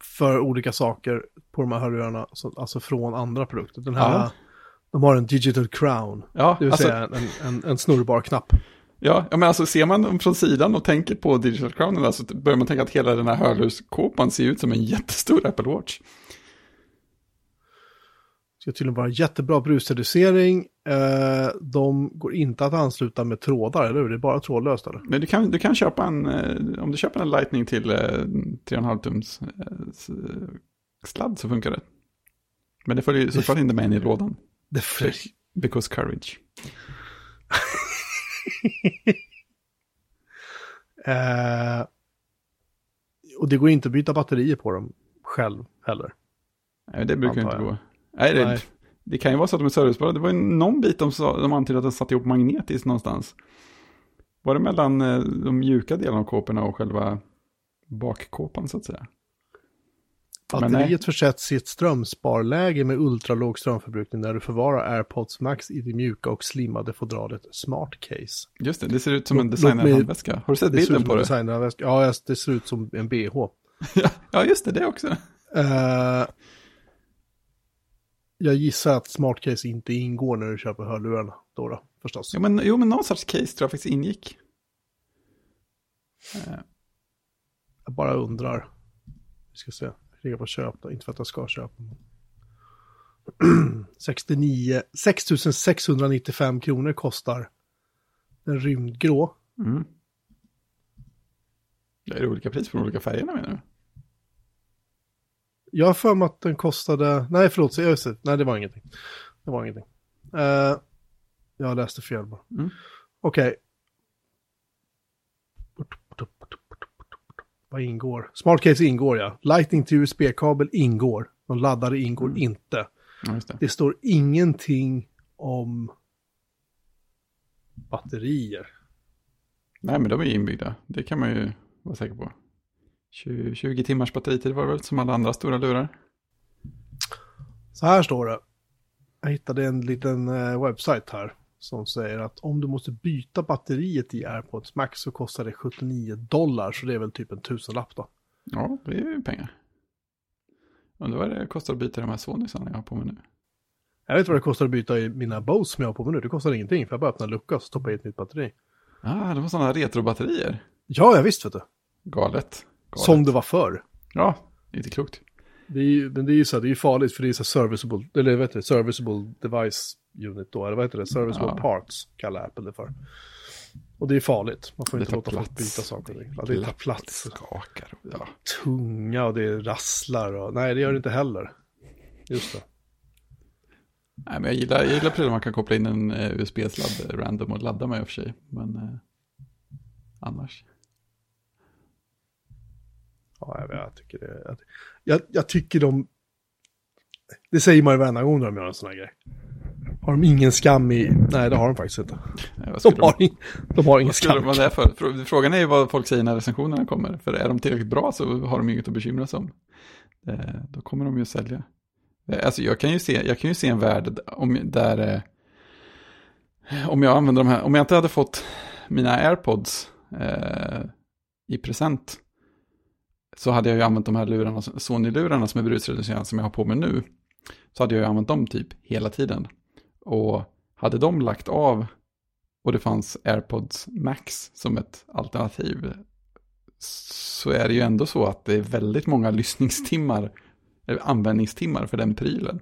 för olika saker på de här hörlurarna, så- alltså från andra produkter. Den här,
Ja.
de har en digital crown,
Ja,
det vill
alltså,
säga en, en, en snurrbar knapp.
ja, men alltså ser man dem från sidan och tänker på Digital Crown, alltså, börjar man tänka att hela den här hörlurskåpan ser ut som en jättestor Apple Watch.
Ska tydligen vara jättebra brusreducering. Eh, de går inte att ansluta med trådar, eller hur? Det är bara trådlöst, eller?
Men du kan, du kan köpa en, eh, om du köper en Lightning till eh, 3,5 tums eh, sladd så funkar det. Men det följer såklart inte med in i lådan.
Det för...
Because courage. <laughs>
eh, och det går inte att byta batterier på dem själv heller.
Nej, det brukar inte gå. Nej, det,
Nej.
det kan ju vara så att de är servicebara. Det var ju någon bit de, sa, de antydde att den satt ihop magnetiskt någonstans. Var det mellan eh, de mjuka delarna av kåporna och själva bakkåpan så att säga?
Batteriet försätts i ett strömsparläge med ultralåg strömförbrukning när du förvarar AirPods Max i det mjuka och slimmade fodralet Smart Case.
Just det, det ser ut som en designad handväska. Har du sett bilden på det?
Ja, det ser ut som en bh. <laughs>
ja, just det, det också.
Eh, jag gissar att Smart Case inte ingår när du köper hörlurarna. Då, då förstås.
Ja, men, jo, men någon sorts case tror jag faktiskt ingick. Eh,
Jag bara undrar. Vi ska se. Klickar på köp då. Inte för att jag ska köpa. 69, 6695 <clears throat> kronor kostar den rymdgrå.
Mm. Det är olika pris på de olika färgerna menar du?
Jag har för mig att den kostade, nej förlåt, så- det. nej det var ingenting. Det var ingenting. Eh, jag läste fel bara.
Mm.
Okej. Vad ingår? Smart case ingår ja. Lightning till USB-kabel ingår. Någon laddare ingår
Mm.
inte.
Ja, det.
Det står ingenting om batterier.
Nej, men de är inbyggda. Det kan man ju vara säker på. 20, 20 timmars batteritid var det väl som alla andra stora lurar.
Så här står det. Jag hittade en liten eh, webbsajt här som säger att om du måste byta batteriet i AirPods Max så kostar det 79 dollar, så det är väl typ en tusenlapp då.
Ja, det är ju pengar. Undrar vad det kostar att byta de här Sonysarna jag har på mig nu.
Jag vet vad det kostar att byta i mina Bose som jag har på mig nu. Det kostar ingenting, för jag bara öppnar en lucka och stoppar i ett nytt batteri.
Ah, det var sådana retrobatterier.
Ja, jag visst vet du.
Galet. Galet.
Som det var förr.
Ja, inte klokt.
Det är ju, men det är ju så här, det är ju farligt för det är så serviceable, eller vad heter det, serviceable device unit då, eller vad heter det, serviceable
Ja.
parts kallar Apple det för. Och det är farligt, man får
Det
inte låta folk byta saker. och ting. Ja, det tar plats.
Skakar. Ja.
tunga och det rasslar och nej det gör det inte heller. Just det.
Nej, men jag gillar, jag gillar prylar man kan koppla in en eh, USB-sladd random och ladda med i och för sig. Men eh, annars.
Ja, jag, jag tycker det. Jag, jag, jag tycker de... Det säger man ju varenda gång när de gör en sån här grej. Har de ingen skam i... Nej, det har de faktiskt inte.
Nej, vad
De har, in... de har ingen
Vad
skam.
de där för? Frå- Frågan är ju vad folk säger när recensionerna kommer. För är de tillräckligt bra så har de inget att bekymra sig om. Eh, Då kommer de ju sälja. Eh, Alltså jag kan ju se, jag kan ju se en värld om, där, eh, om jag använder de här, om jag inte hade fått mina airpods eh, i present så hade jag ju använt de här lurarna, Sony-lurarna som är brusreducerande som jag har på mig nu. Så hade jag ju använt dem typ hela tiden. Och hade de lagt av och det fanns AirPods Max som ett alternativ så är det ju ändå så att det är väldigt många lyssningstimmar, eller användningstimmar för den prylen.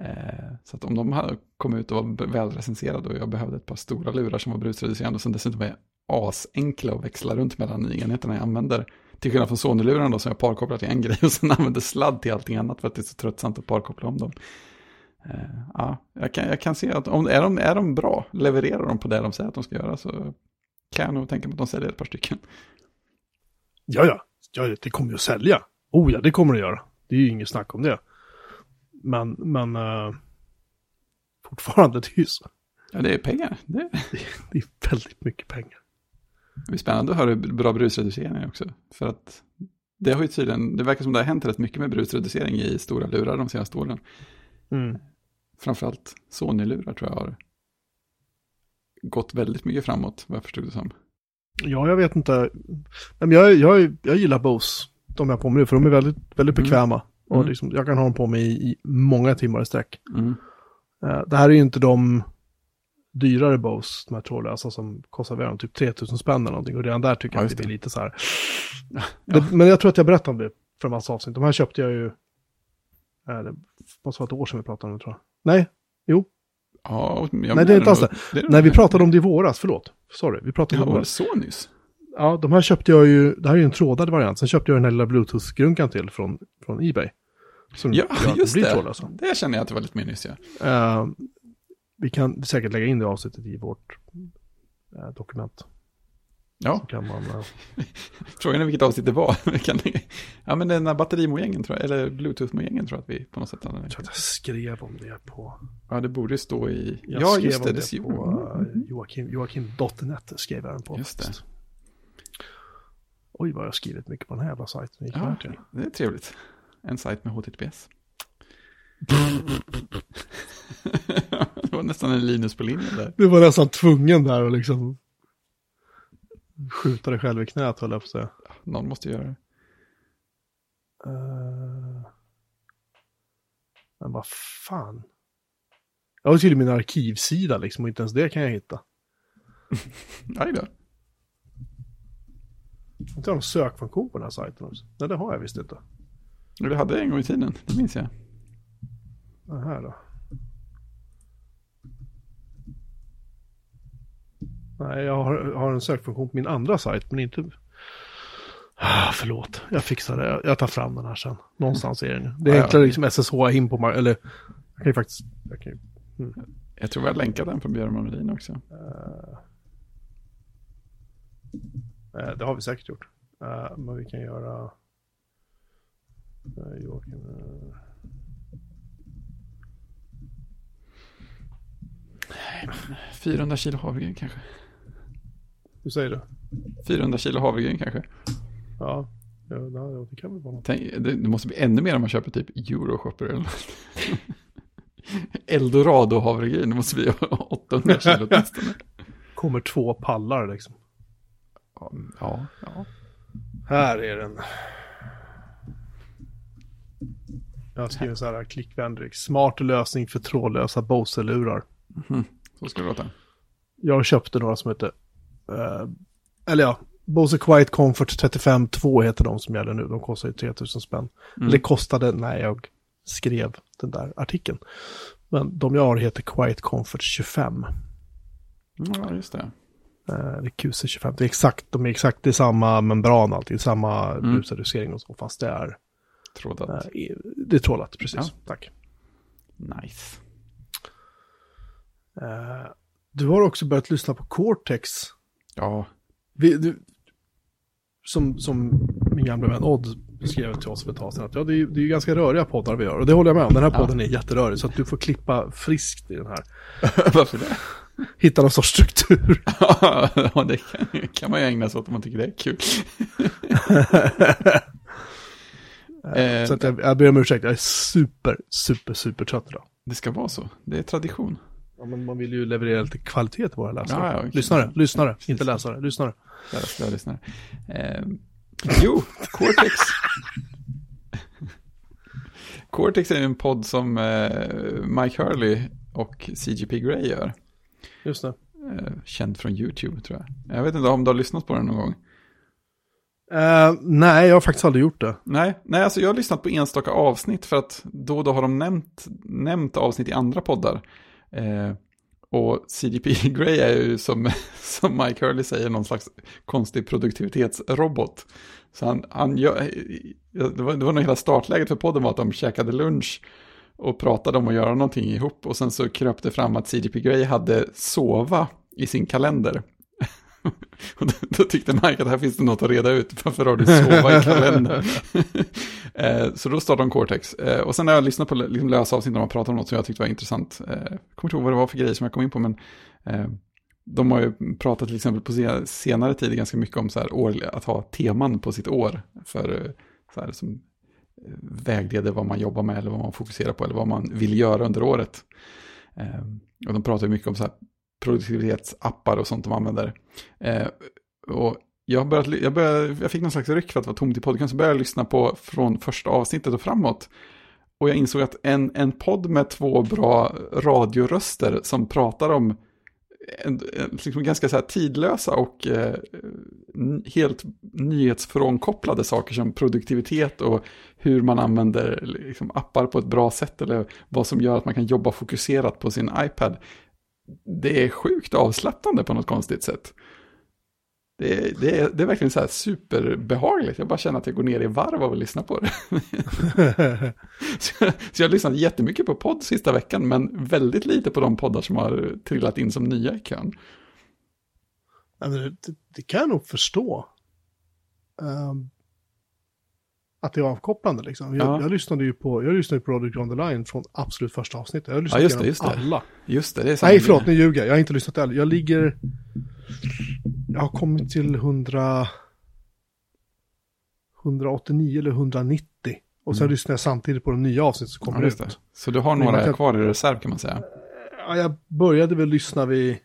Eh, så att om de hade kommit ut och var välrecenserade och jag behövde ett par stora lurar som var brusreducerande och som dessutom är asenkla att växla runt mellan enheterna jag använder. Till skillnad från Sony-lurarna då som jag parkopplar till en <laughs> grej och sen använder sladd till allting annat för att det är så tröttsamt att parkoppla om dem. Eh, ja, jag kan, jag kan se att om är de, är de bra, levererar de på det de säger att de ska göra så kan jag nog tänka mig att de säljer ett par stycken.
Ja, ja. ja, det kommer ju att sälja. Oh ja, det kommer det göra. Det är ju inget snack om det. Men, men uh, fortfarande, <laughs> det är ju så.
Ja, det är pengar. Det <laughs>
Det är väldigt mycket pengar.
Det är spännande att höra bra brusreducering också. För att det har ju tydligen, det verkar som det har hänt rätt mycket med brusreducering i stora lurar de senaste åren.
Mm.
Framförallt Sony-lurar tror jag har gått väldigt mycket framåt, vad jag förstod det som.
Ja, jag vet inte. Men jag, jag, jag gillar Bose, de jag har på mig nu, för de är väldigt, väldigt
Mm.
bekväma. Och
Mm.
liksom, jag kan ha dem på mig i, i många timmar i sträck.
Mm.
Eh, det här är ju inte de dyrare Bose, de här trådlösa som kostar väl typ 3000 spänn eller någonting. Och redan där tycker
Ja,
jag att det blir lite så här.
Ja. <laughs>
Det, men jag tror att jag berättade om det för en massa avsnitt. De här köpte jag ju, eh, det måste vara ett år sedan vi pratade om det tror jag. Nej, jo,
Ja,
Nej, det är inte alls det. nej vi pratade om det i våras, förlåt. Sorry, vi pratade
Ja,
om det våras.
så nyss?
Ja, de här köpte jag ju, det här är ju en trådad variant. Sen köpte jag den här lilla Bluetooth-grunkan till från, från Ebay. Som
Ja, just det.
trådlösa.
Det känner jag att det var lite mer nyss, ja.
Eh, vi kan säkert lägga in det avsnittet i vårt eh, dokument.
Ja,
Så kan man, eh, <laughs>
frågan är vilket avsnitt det var. <laughs> Ja, men den här batterimojängen tror jag, eller bluetooth-mojängen tror jag att vi på något sätt hade.
jag tror att jag skrev om det på...
Ja, det borde stå i...
Jag
ja,
skrev
just det.
det,
det
på
Mm,
uh, Joakim, Joakim.net skrev jag den på.
Just det.
Oj, vad jag har skrivit mycket på den här jävla sajten.
Ja, det är trevligt. En sajt med HTTPS. <laughs> <laughs> det var nästan en Linus på linjen där.
Du var nästan tvungen där att liksom skjuta dig själv i knät, höll jag på att säga.
Någon måste göra det.
Eh, men vad fan. Jag har till min arkivsida liksom och inte ens det kan jag hitta. <laughs>
Aj då.
Jag inte har någon sökfunktion på den här sajten också. Nej, det har jag visst inte.
Det hade en gång i tiden, det minns jag.
Den här då. Nej, jag har, har en sökfunktion på min andra sajt, men inte... Ah, förlåt, jag fixar det. Jag tar fram den här sen. Någonstans är den ju. Det är
Ja, ja.
enklare liksom SSH in på... Eller, jag kan ju faktiskt... Jag kan ju,
Jag tror har länkat den på Björn Molin också.
eh, det har vi säkert gjort. Eh, men vi kan göra... Uh, Joakim... eh,
400 kilo havregryn kanske.
Hur säger du?
400 kilo havregryn kanske.
Ja, ja, det kan väl vara något.
Tänk, det, det måste bli ännu mer om man köper typ Euroshopper eller något. <laughs> Eldorado havregryn, det måste bli 800 kilo <laughs> åtminstone.
Kommer två pallar liksom.
Ja, ja.
Här är den. Jag har skrivit så här, klickvänlig. Smart lösning för trådlösa Bose-lurar.
Så ska det låta.
Jag köpte några som heter, eller ja, Bose Quiet Comfort 35.2 heter de som gäller nu. De kostar ju 3000 spänn.
Mm.
Eller kostade när jag skrev den där artikeln. Men de jag har heter Quiet Comfort 25.
Ja, just det.
Eh, det är QC25. Det är exakt, de är exakt är samma membran alltid, samma
Mm.
brusreducering och så. Fast det är,
Trådat.
eh, det är trålat, precis.
Ja.
Tack.
Nice.
Eh, du har också börjat lyssna på Cortex.
Ja,
Vi, du, som, som min gamla vän Odd skrev till oss för ett tag sedan att ja, det är, det är ganska röriga poddar vi gör. Och det håller jag med om. Den här
Ja.
podden är jätterörig. Så att du får klippa friskt i den här. <laughs>
Varför det?
Hitta någon sorts struktur. <laughs>
ja, det kan, kan man ju ägna sig åt om man tycker det är kul. <laughs> Eh,
Så att jag, jag ber om ursäkt. Jag är super, super, super trött idag.
det ska vara så, det är tradition.
Ja, men man vill ju leverera lite kvalitet till våra läsare.
Ja, ja.
Lyssnare, lyssnare, inte läsare, lyssnare.
Slöa lyssnare. Eh, jo, Cortex. <laughs> Cortex är en podd som eh, Mike Hurley och CGP Grey gör.
Just det.
Eh, känd från YouTube tror jag. Jag vet inte om du har lyssnat på den någon gång.
Eh, nej, jag har faktiskt aldrig gjort det.
Nej, nej, alltså jag har lyssnat på enstaka avsnitt för att då och då har de nämnt, nämnt avsnitt i andra poddar. Eh, och CDP <laughs> Grey är ju som, <laughs> som Mike Hurley säger någon slags konstig produktivitetsrobot. Så han, han gör, eh, det var, det var nog hela startläget för podden var att de käkade lunch och pratade om att göra någonting ihop och sen så kröp det fram att CDP Grey hade sova i sin kalender. <laughs> Och då, då tyckte Mike att här finns det något att reda ut. Varför har du sova i kalendern? <laughs> eh, så då startade de Cortex. Eh, och sen har jag lyssnat på liksom, lösa avsnitt där man pratar om något som jag tyckte var intressant. Eh, jag kommer inte ihåg vad det var för grejer som jag kom in på, men eh, de har ju pratat till exempel på se- senare tid ganska mycket om så här, år, att ha teman på sitt år. För eh, så här, som eh, vägleder vad man jobbar med eller vad man fokuserar på eller vad man vill göra under året. Eh, och de pratar ju mycket om så här produktivitetsappar och sånt de använder. Eh, och jag, började, jag, började, jag fick någon slags ryck för att det var tomt i podden, så började jag lyssna på från första avsnittet och framåt. Och jag insåg att en, en podd med två bra radioröster som pratar om en, en, liksom ganska så här tidlösa och eh, helt nyhetsfrånkopplade saker som produktivitet och hur man använder liksom, appar på ett bra sätt eller vad som gör att man kan jobba fokuserat på sin iPad. Det är sjukt avslappnande på något konstigt sätt. Det det, är, det är verkligen så här superbehagligt. Jag bara känner att jag går ner i varv av att lyssna på det. <laughs> så, så jag har lyssnat jättemycket på podd sista veckan, men väldigt lite på de poddar som har trillat in som nya i kön.
Det, det kan jag nog förstå. Ehm, att det är avkopplande liksom. Jag,
Ja.
jag lyssnade ju på, jag lyssnade på Project on the Line från absolut första avsnittet. Jag har lyssnat
Ja, just det, just det.
alla.
Just det, det är samma
Nej, förlåt, nu ljuger jag. Jag har inte lyssnat än. Jag ligger... Jag har kommit till 100... 189 eller 190. Och sen
Mm.
lyssnar jag samtidigt på de nya avsnitt som kommer
Ja,
ut.
det. Så du har några
kan-
kvar i reserv kan man säga.
Ja, jag började väl lyssna vid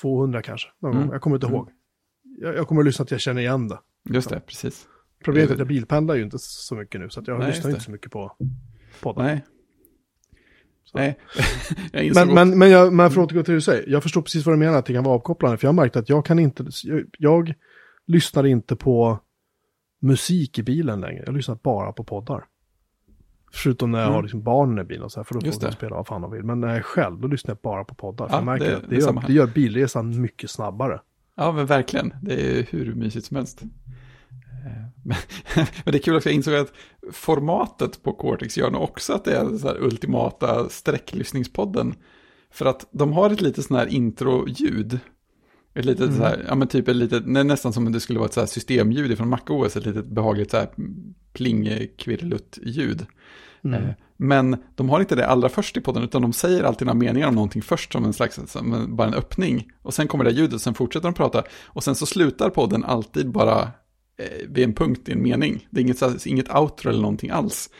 200 kanske. Någon
Mm.
gång. Jag kommer inte
Mm.
ihåg. Jag, jag kommer att lyssna att jag känner igen det.
Just det, precis.
Problemet är att jag bilpendlar ju inte så mycket nu. Så jag
Nej,
lyssnar inte så mycket på poddar.
Nej.
Så.
Nej, <laughs> jag insåg
Men, men, men, jag, men för att återgå till det du säger, jag förstår precis vad du menar att det kan vara avkopplande. För jag har märkt att jag kan inte, jag, jag lyssnar inte på musik i bilen längre. Jag lyssnar bara på poddar. Förutom när jag
Mm.
har liksom barnen i bilen och så här, för då får de spela vad fan de vill. Men när jag är själv, då lyssnar jag bara på poddar.
Ja,
jag märker
det-
att
det
det gör, det gör bilresan mycket snabbare.
Ja, men verkligen. Det är hur mysigt som helst. Eh, <laughs> Men, det är kul också, jag insåg att formatet på Cortex gör nog också att det är den så här ultimata sträcklyssningspodden. För att de har ett litet sån här intro-ljud. Ett litet
Mm.
så här, ja men typ ett litet, nä- nästan som om det skulle vara ett så här systemljud från MacOS, ett litet behagligt så här pling-kvirrelutt-ljud.
Mm.
Eh, Men de har inte det allra först i podden, utan de säger alltid några meningar om någonting först som en slags, som en, bara en öppning. Och sen kommer det ljudet, sen fortsätter de prata. Och sen så slutar podden alltid bara vid en punkt i en mening. Det är inget, inget outro eller någonting alls.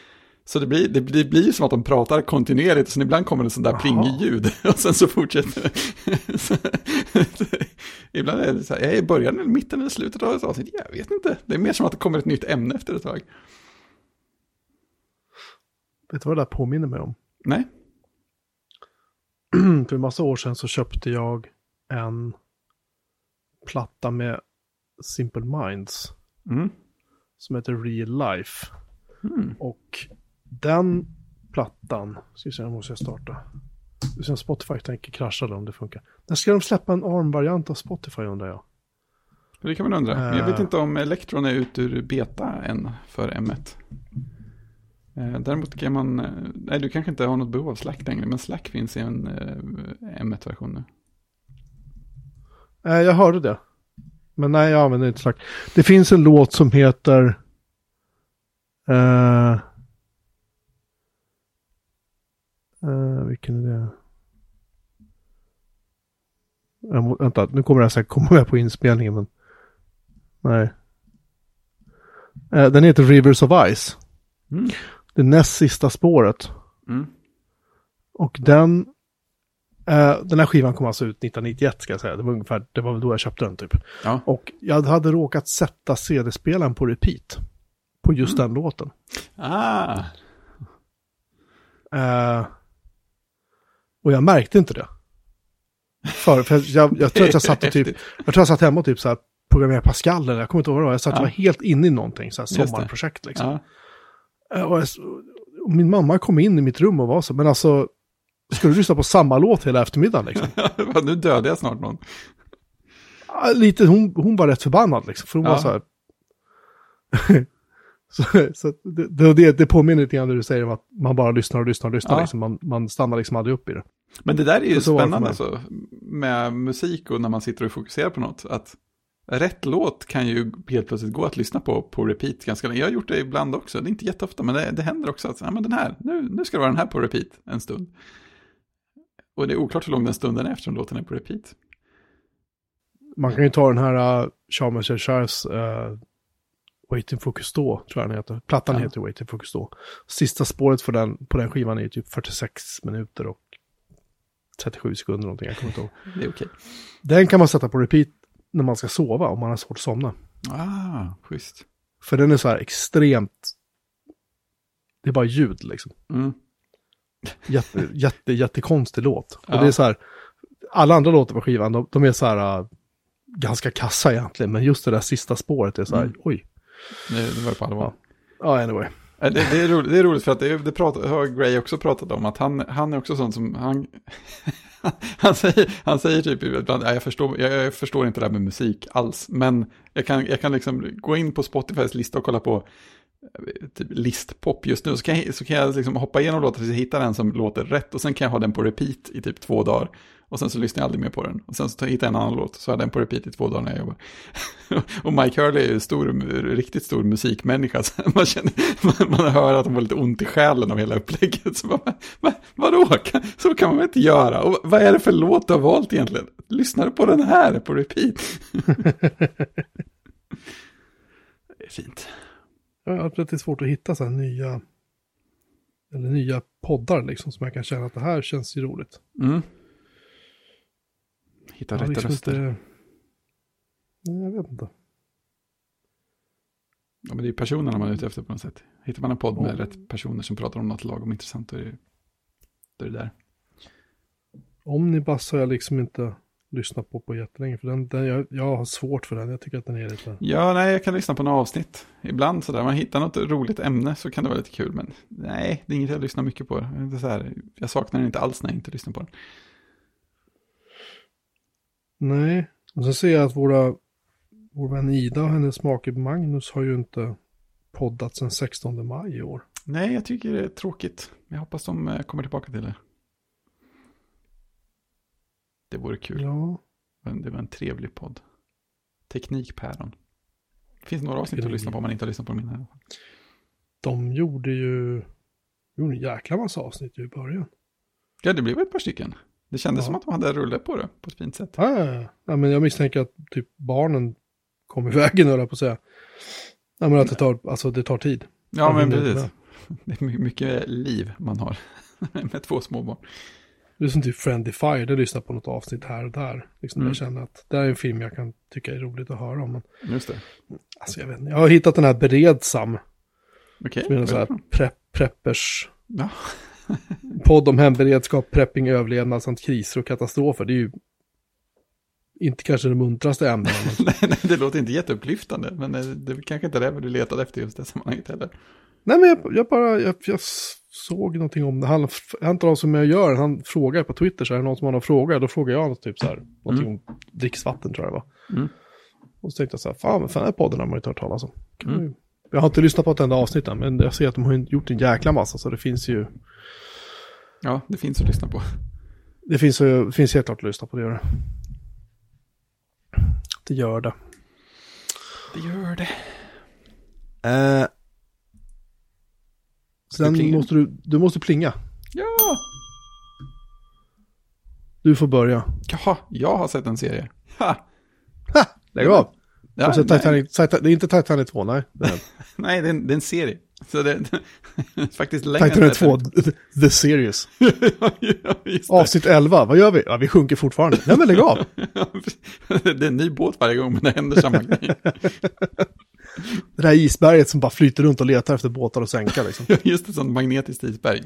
Så det blir, det, blir, det blir som att de pratar kontinuerligt, så ibland kommer det sån där pling-ljud. <laughs> Och sen så fortsätter det. Så- <laughs> Ibland är det så här, är jag i början, eller mitten eller slutet av ett avsnitt? Jag vet inte. Det är mer som att det kommer ett nytt ämne efter ett tag.
Vet du vad det där påminner mig om?
Nej? <clears throat>
för en massa år sedan så köpte jag en platta med Simple Minds
Mm.
som heter Real Life.
Mm.
Och den plattan, ska vi se, måste jag starta. Om Spotify tänker krascha eller om det funkar. När ska de släppa en ARM-variant av Spotify undrar jag?
Det kan man undra. Men jag vet inte om Electron är ut ur beta än för M1. Eh, Däremot kan man, eh, nej du kanske inte har något behov av Slack längre, men Slack finns i en eh, M1-version nu.
Jag hörde det. Men nej, jag använder inte slack. Det finns en låt som heter... Uh, uh, vilken är det? Jag vänta, nu kommer det säkert komma med på inspelningen, men... Nej. Uh, den heter Rivers of Ice.
Mm.
Det näst sista spåret.
Mm.
Och den... Uh, den här skivan kom alltså ut 1991 ska jag säga. Det var ungefär, det var väl då jag köpte den typ.
Ja.
Och jag hade råkat sätta CD-spelaren på repeat. På just
Mm.
den låten.
Ah,
Eh, och jag märkte inte det. För, för jag, jag tror att jag satt och typ, <laughs> jag tror jag satt hemma och typ så här programmerade Pascal eller jag kommer inte ihåg vad det var. Jag satt
Ja.
var helt inne i någonting, så här sommarprojekt liksom.
ja.
Eh, Och, jag, och min mamma kom in i mitt rum och var så, men alltså, ska du lyssna på samma låt hela eftermiddagen liksom? <laughs>
nu dödade jag snart någon.
Lite, hon, hon var rätt förbannad liksom, för hon
Ja.
var så här. <laughs> så så det, det, det, det påminner lite grann när du säger om att man bara lyssnar och lyssnar och lyssnar,
Ja.
liksom. man, man stannar liksom aldrig upp i det.
Men det där är ju
Så- det
spännande alltså, med musik och när man sitter och fokuserar på något. Att rätt låt kan ju helt plötsligt gå att lyssna på på repeat ganska länge. Jag har gjort det ibland också, det är inte jätteofta, men det, det händer också att ja, men den här, nu, nu ska det vara den här på repeat en stund. Och det är oklart hur lång den stunden är eftersom låten är på repeat.
Man kan ju ta den här uh, Charles Chers uh, Waiting for Cousteau, tror jag den heter. Plattan
Ja.
heter Waiting for Cousteau. Sista spåret för den, på den skivan är typ 46 minuter och 37 sekunder någonting, jag kommer inte ihåg.
Det är okej.
Den kan man sätta på repeat när man ska sova, om man har svårt att somna.
Ah, schysst.
För den är så här extremt... Det är bara ljud liksom.
Mm.
Jätte, jätte, jättekonstig låt.
Ja.
Och det är så här, alla andra låtar på skivan, de, de är så här uh, ganska kassa egentligen. Men just det där sista spåret är så här,
Mm.
oj.
Det, det var det på allvar.
Ja, anyway.
Ja, Det, det, är roligt, det är roligt för att det, det pratar, har Gray också pratat om, att han, han är också sån som, han, <laughs> han, säger, han säger typ ibland, "Ja, jag förstår, jag, jag förstår inte det här med musik alls, men jag kan, jag kan liksom gå in på Spotifys lista och kolla på typ listpop just nu, så kan jag, så kan jag liksom hoppa igenom låtar tills jag hittar den som låter rätt, och sen kan jag ha den på repeat i typ två dagar, och sen så lyssnar jag aldrig mer på den, och sen så hittar jag en annan låt, så har jag den på repeat i två dagar när jag jobbar. <laughs> Och Mike Hurley är ju stor, riktigt stor musikmänniska. Så <laughs> man, känner, man, man hör att de har lite ont i själen av hela upplägget. Så bara, va, vadå? Kan, så kan man väl inte göra? Och vad är det för låt du har valt egentligen? Lyssnar du på den här på repeat? <laughs> det är fint.
Jag har haft lite svårt att hitta så här nya, eller nya poddar liksom, som jag kan känna att det här känns ju roligt.
Mm. Hitta
har
rätta
liksom
röster.
inte- Nej, jag vet inte.
Ja, men det är ju personerna man är ute efter på något sätt. Hittar man en podd med
Ja.
rätt personer som pratar om något lagom intressant, då är det, då är det där.
Omnibus har jag liksom inte lyssnat på på jättelänge. För den, den, jag, jag har svårt för den. Jag tycker att den är lite...
Ja, nej, jag kan lyssna på några avsnitt. Ibland sådär, man hittar något roligt ämne så kan det vara lite kul, men nej, det är inget jag lyssnar mycket på. Det så här, jag saknar den inte alls när jag inte lyssnar på den.
Nej. Och sen ser jag att våra, vår vän Ida och hennes make Magnus har ju inte poddat sedan 16 maj i år.
Nej, jag tycker det är tråkigt. Jag hoppas de eh, kommer tillbaka till det. Det vore kul.
Ja.
Men det var en trevlig podd. Teknikpäron. Det finns några avsnitt att lyssna på om man inte har lyssnat på dem innan.
De gjorde ju... gjorde en jäkla massa avsnitt i början.
Ja, det blev ett par stycken. Det kändes
Ja.
som att de hade rullat på det på ett fint sätt.
Ja, ja, ja. men jag misstänker att typ barnen kom i <laughs> vägen, höll jag på att säga. Ja, men att det tar, alltså det tar tid.
Ja, men precis. <laughs> Det är my- mycket liv man har <laughs> med två små barn.
Det är som typ Friendly Fire, det lyssnar på något avsnitt här och där. Liksom
Mm.
Jag känner att det här är en film jag kan tycka är roligt att höra om. Men,
Just det.
alltså jag vet inte, jag har hittat den här Beredsam,
Okej.
som är en sån här prepp, preppers
Ja. <laughs>
podd om hemberedskap, prepping, överlevnad samt kriser och katastrofer. Det är ju inte kanske det muntraste ämnena, men <laughs>
nej, nej, det låter inte jätteupplyftande, men eh, det kanske inte är det du letade efter just det sammanhanget heller.
Nej, men jag, jag bara, jag, jag såg någonting om det. Han, inte någon som jag gör, han frågar på Twitter så är det någon som har någon fråga. Då frågar jag något typ så här, någonting om dricksvatten tror jag det var.
Mm.
Och så tänkte jag så här, fan, men fan den här podden har man ju inte hört talas om.
Mm.
Jag har inte lyssnat på ett enda avsnitt än, men jag ser att de har gjort en jäkla massa, så det finns ju,
Ja, det finns att lyssna på.
det finns, det finns helt klart att lyssna på, det gör det. Det gör det.
Det gör det.
Eh, sen
plinga?
måste du, du måste plinga.
Ja!
Du får börja.
Jaha, jag har sett en serie. Ha!
Ha! Lägg av!
Ja,
Titanic, det är inte Titanic 2, nej. <laughs> Det
nej det, är en, det är en serie. Så det är <laughs> faktiskt längre
Titanic
än
2, The Series. <laughs>
ja.
Avsnitt 11, vad gör vi? Ja, vi sjunker fortfarande. Nej men lägg av! <laughs>
det är en ny båt varje gång, men det händer samma grej.
Det där isberget som bara flyter runt och letar efter båtar och sänka liksom.
Just ett sånt magnetiskt isberg.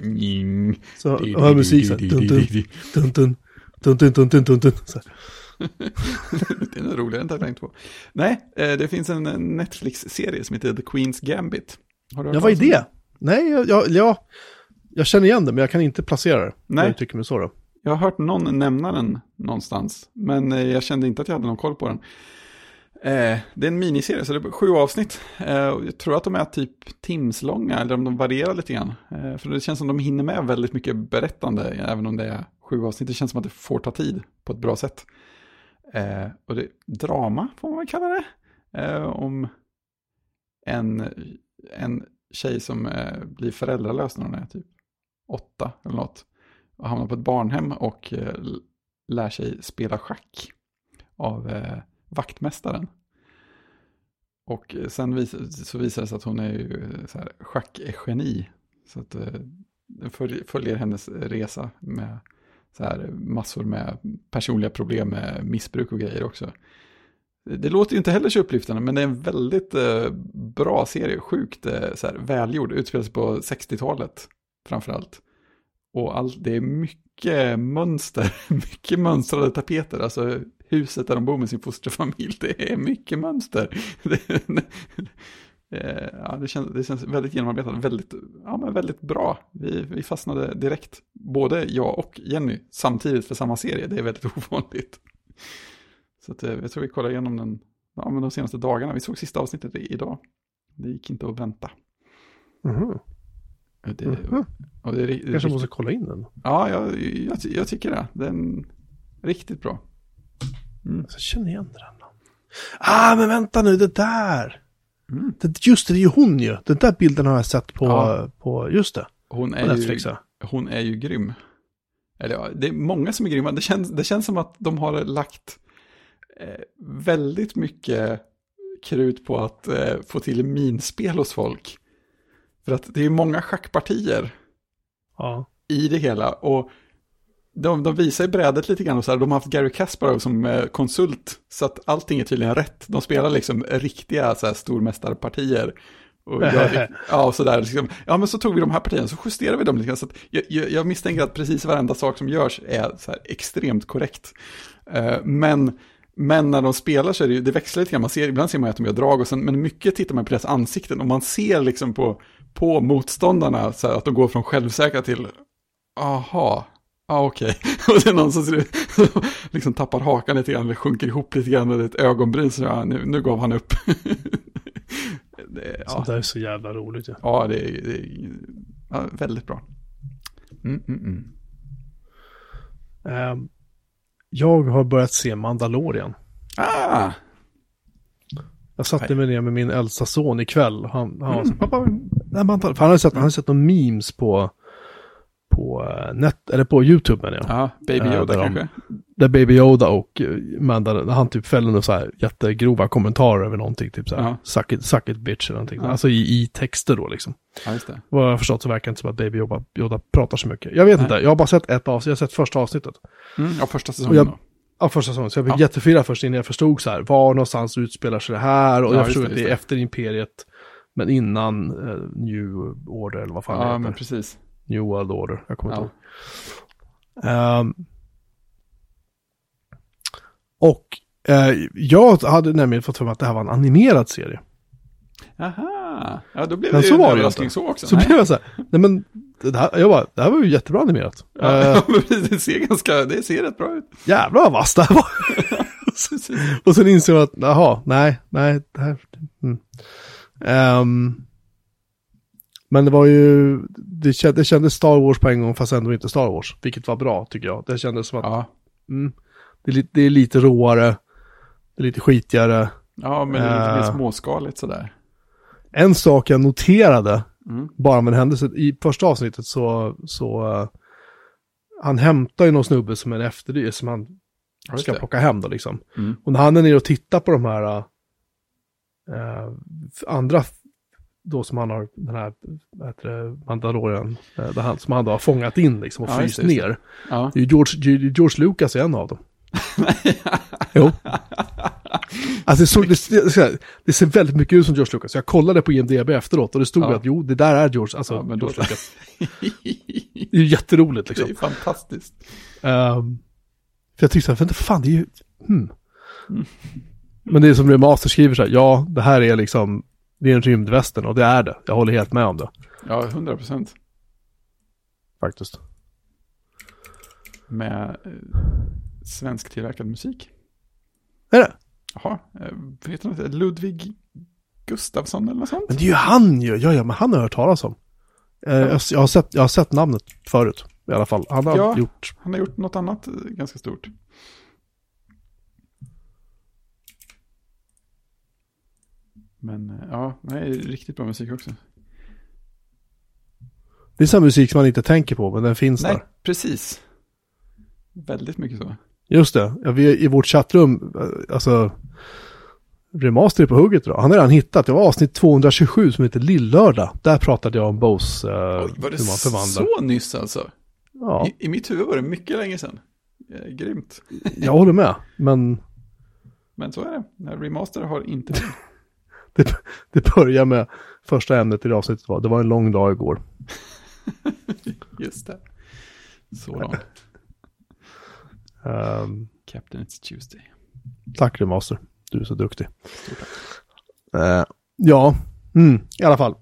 Så hör musik så här. Dun, dun, dun, dun, dun, dun, dun, dun.
Det är nog roligare än Titanic 2. Nej, eh, det finns en Netflix-serie som heter The Queen's Gambit.
Ja, vad är det? Nej, jag, jag, jag, jag känner igen det, men jag kan inte placera det.
Nej.
Jag tycker mig så då.
Jag har hört någon nämna den någonstans, men eh, jag kände inte att jag hade någon koll på den. Eh, det är en miniserie, så det är sju avsnitt. Eh, jag tror att de är typ timslånga, eller om de varierar lite grann. Eh, för det känns som de hinner med väldigt mycket berättande, även om det är sju avsnitt. Det känns som att det får ta tid på ett bra sätt. Och det drama, får man väl kalla det. Om en, en tjej som eh, blir föräldralös när hon är typ åtta eller något. Och hamnar på ett barnhem och eh, lär sig spela schack av eh, vaktmästaren. Och sen vis så visar det sig att hon är ju eh, så här schackgeni. Så att eh, den följer hennes resa med så här massor med personliga problem med missbruk och grejer också. Det låter ju inte heller så upplyftande, men det är en väldigt eh, bra serie, sjukt eh, så här, välgjord, utspelar sig på 60-talet framförallt. Och all, det är mycket mönster, <laughs> mycket mönstrade tapeter, alltså huset där de bor med sin fosterfamilj, det är mycket mönster. <laughs> Eh, ja, det, känns, det känns väldigt genomarbetat, väldigt, ja, men väldigt bra. Vi, vi fastnade direkt, både jag och Jenny, samtidigt för samma serie, det är väldigt <laughs> ovanligt. Så att, eh, jag tror vi kollar igenom den ja, men de senaste dagarna, vi såg sista avsnittet idag. Det gick inte att vänta.
Mhm.
Det,
Mhm.
och det ri-
Kanske
riktigt-
måste kolla in den.
Ja, jag, jag, jag tycker det. Den är riktigt bra. Mm.
Jag känner igen den. Ah, men vänta nu, det där!
Mm.
Det, just det, det är ju hon ju. Den där bilden har jag sett på,
Ja.
på just det,
Hon, är
Netflix.
ju, hon är ju grym. Eller ja, det är många som är grymma. Det känns, det känns som att de har lagt väldigt mycket krut på att eh, få till minspel hos folk. För att det är många schackpartier
ja.
i det hela. Och de, de visar ju brädet lite grann och så här, de har haft Gary Kasparov som eh, konsult. Så att allting är tydligen rätt. De spelar liksom riktiga så här, stormästarpartier. Och <laughs> gör, ja, och sådär. Liksom, ja, men så tog vi de här partierna så justerade vi dem lite grann. Så jag, jag, jag misstänker att precis varenda sak som görs är så här extremt korrekt. Eh, men, men när de spelar så är det ju, det växlar lite grann. Man ser, ibland ser man att de gör drag, och sen, men mycket tittar man på deras ansikten. Och man ser liksom på, på motståndarna så här, att de går från självsäkra till, aha, Ja, okej. <laughs> Och det är någon som ser <laughs> liksom tappar hakan lite grann, eller sjunker ihop lite grann, eller ett ögonbryn, så ja, nu, nu gav han upp. <laughs> det, ja,
Sånt där är så jävla roligt ju.
ja, det är, det är ja, väldigt bra. Mm, mm, mm.
Ehm, jag har börjat se Mandalorian.
Ah,
Jag satte mig ner med min äldsta son ikväll. Han, han var så pappa, nej, Mandal-" han har sett, han sett några memes på, på eh, net, eller på YouTube menar jag.
ja, Baby
Ja,
Yoda
de-
kanske.
Där Baby Yoda och eh, Mandal, han typ fäller några så här jättegrova kommentarer över någonting, typ så här,
Ja.
suck, it, suck it bitch eller någonting.
Ja.
Alltså i, i texter då liksom.
Ja, just det.
Vad jag har förstått så verkar det inte som att Baby Yoda, Yoda pratar så mycket. Jag vet
Nej.
inte, jag har bara sett ett avsnitt, jag har sett första avsnittet.
Mm, ja, första säsongen
jag,
då.
ja, första säsongen. Så jag blev
Ja.
jättefirrad först innan jag förstod så här, var någonstans utspelar sig det här? Och
Ja,
jag förstod
det,
att det
just
är
det.
efter Imperiet, men innan eh, New Order eller vad fan det
Ja,
heter.
men precis.
New World Order, jag kommer inte
Ja.
ihåg. Ehm, och eh, jag hade nämligen fått för mig att det här var en animerad serie.
Aha, ja då blev
Men
det
så
ju
var
en överraskning så också.
Så
Nej.
blev jag så här, nej men, det här, jag bara, det här var ju jättebra animerat.
Ja, <laughs> precis, det ser ganska, det ser rätt bra ut.
jävlar vad vasst det här var. <laughs> Och sen insåg jag att, jaha, nej, nej, det här... Mm. Ehm, men det var ju, det kändes, det kändes Star Wars på en gång fast ändå inte Star Wars. Vilket var bra tycker jag. Det kändes som att
Ja,
mm, det, är lite, det är lite råare, det är lite skitigare.
Ja, men det är lite
Eh.
mer småskaligt sådär.
En sak jag noterade,
Mm.
bara med en händelse, i första avsnittet så, så uh, han hämtar ju någon snubbe som en efterdyr som han ska plocka hem då liksom.
Mm.
Och när han är nere och tittar på de här uh, andra, då som han har, den här, vad heter det, Mandalorian, där han, som han då har fångat in liksom och
Ja,
fryst ner.
Ja.
Det är George, George Lucas är en av dem. <laughs> jo. <laughs> Alltså det, såg, det, det, det ser väldigt mycket ut som George Lucas. Jag kollade på IMDB efteråt och det stod
Ja.
att jo, det där är George, alltså
Ja, men då-
George Lucas. <laughs> Det är ju jätteroligt
Det
liksom.
är fantastiskt.
Ehm, för jag tyckte så här, vänta fan, det är ju, hmm.
Mm.
Men det är som Remaster skriver så här, ja, det här är liksom, det är en rymdvästen och det är det. Jag håller helt med om det,
Ja, 100 procent.
faktiskt.
Med eh, svensktillverkad musik.
Är det?
Jaha, eh, heter han inte Ludvig Gustafsson eller något sånt?
Men det är ju han ju, ja, ja, men han har jag hört talas om. Eh, jag, jag, har sett, jag har sett namnet förut, i alla fall. Han har
Ja.
gjort,
Han har gjort något annat eh, ganska stort. Men ja, nej, riktigt bra musik också.
det är sån musik som man inte tänker på, men den finns
Nej,
där.
precis. Väldigt mycket så.
Just det, ja, vi, i vårt chattrum, eh, alltså, Remaster är på hugget då. Han har redan hittat, det var avsnitt 227 som heter Lillördag. Där pratade jag om Bose, eh,
Oj, var det
hur man förvandlar.
så nyss alltså?
Ja,
I, I mitt huvud var det mycket länge sedan. Eh, grymt.
jag håller med. Men
Men så är det. När remaster har inte det. <laughs>
det, det börjar med första ämnet i det avsnittet var, det var en lång dag igår. <laughs>
Just det. Så långt.
Um,
Captain It's Tuesday.
tack Remaster, du är så duktig. Eh, ja, mm, i alla fall.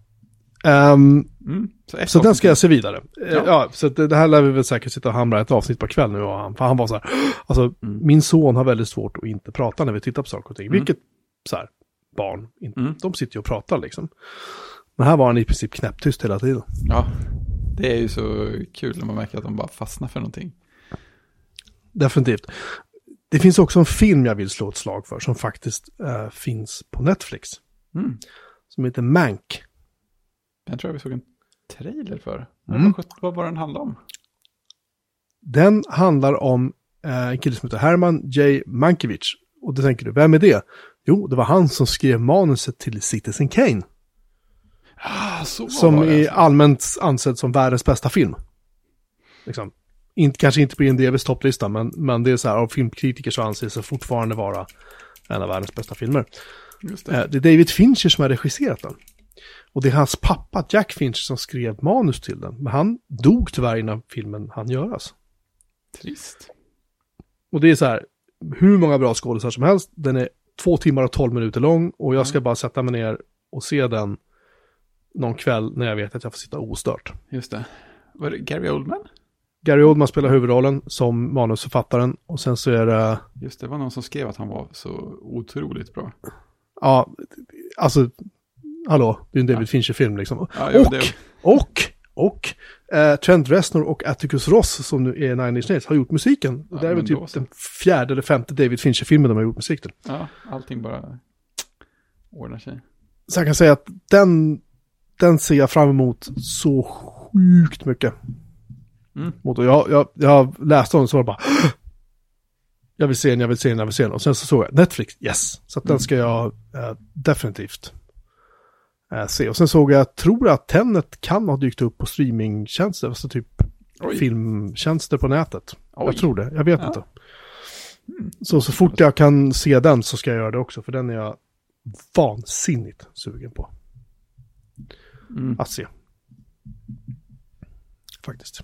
Ehm,
Mm. Så,
Så den ska jag se vidare. Eh,
Ja.
Ja, så det, här lär vi väl säkert sitta och hamra ett avsnitt på kväll nu. Och han, för han var så här, <gasps> alltså
Mm.
min son har väldigt svårt att inte prata när vi tittar på saker och ting.
Mm.
Vilket, så här, barn,
Mm.
de sitter ju och pratar liksom. Men här var han i princip knäpptyst hela tiden.
Ja, det är ju så kul när man märker att de bara fastnar för någonting.
Definitivt. Det finns också en film jag vill slå ett slag för som faktiskt eh, finns på Netflix.
Mm.
Som heter Mank.
Den tror jag vi såg en trailer för.
Mm.
Vad, var den handlade om?
Den handlar om eh, en kille som heter Herman J. Mankiewicz. Och då tänker du, vem är det? Jo, det var han som skrev manuset till Citizen Kane.
Ah,
Som är
alltså.
allmänt ansedd som världens bästa film. Liksom. Inte, kanske inte på IMDBs topplista, men, men det är så här, av filmkritiker så anses det fortfarande vara en av världens bästa filmer.
Det.
Eh, det är David Fincher som har regisserat den. Och det är hans pappa Jack Fincher som skrev manus till den. Men han dog tyvärr innan filmen hann göras.
Trist.
Och det är så här, hur många bra skådespelare som helst. Den är två timmar och tolv minuter lång och jag ska bara sätta mig ner och se den någon kväll när jag vet att jag får sitta ostört.
Just det. Var det Gary Oldman?
Gary Oldman spelar huvudrollen som manusförfattaren och sen så är det,
Just det, var någon som skrev att han var så otroligt bra.
ja, alltså, hallå, det är en David Fincher-film liksom.
Ja, jo,
och,
det-
och, och, eh, Trent Reznor och Atticus Ross som nu är Nine Inch Nails har gjort musiken.
Ja,
det är väl typ
så.
den fjärde eller femte David Fincher-filmen de har gjort musik till.
Ja, allting bara ordnar sig.
Så jag kan säga att den, den ser jag fram emot så sjukt mycket.
Mm.
Jag, jag, jag läste om den så var det bara Jag vill se den, jag vill se den, jag vill se den. Och sen så såg jag Netflix, yes. Så att den ska jag eh, definitivt eh, se. Och sen såg jag, tror jag att Tenet kan ha dykt upp på streamingtjänster, alltså typ
Oj.
filmtjänster på nätet.
Oj.
Jag tror det, jag vet
Ja.
inte. Så, så fort jag kan se den så ska jag göra det också, för den är jag vansinnigt sugen på
Mm.
att se. Faktiskt.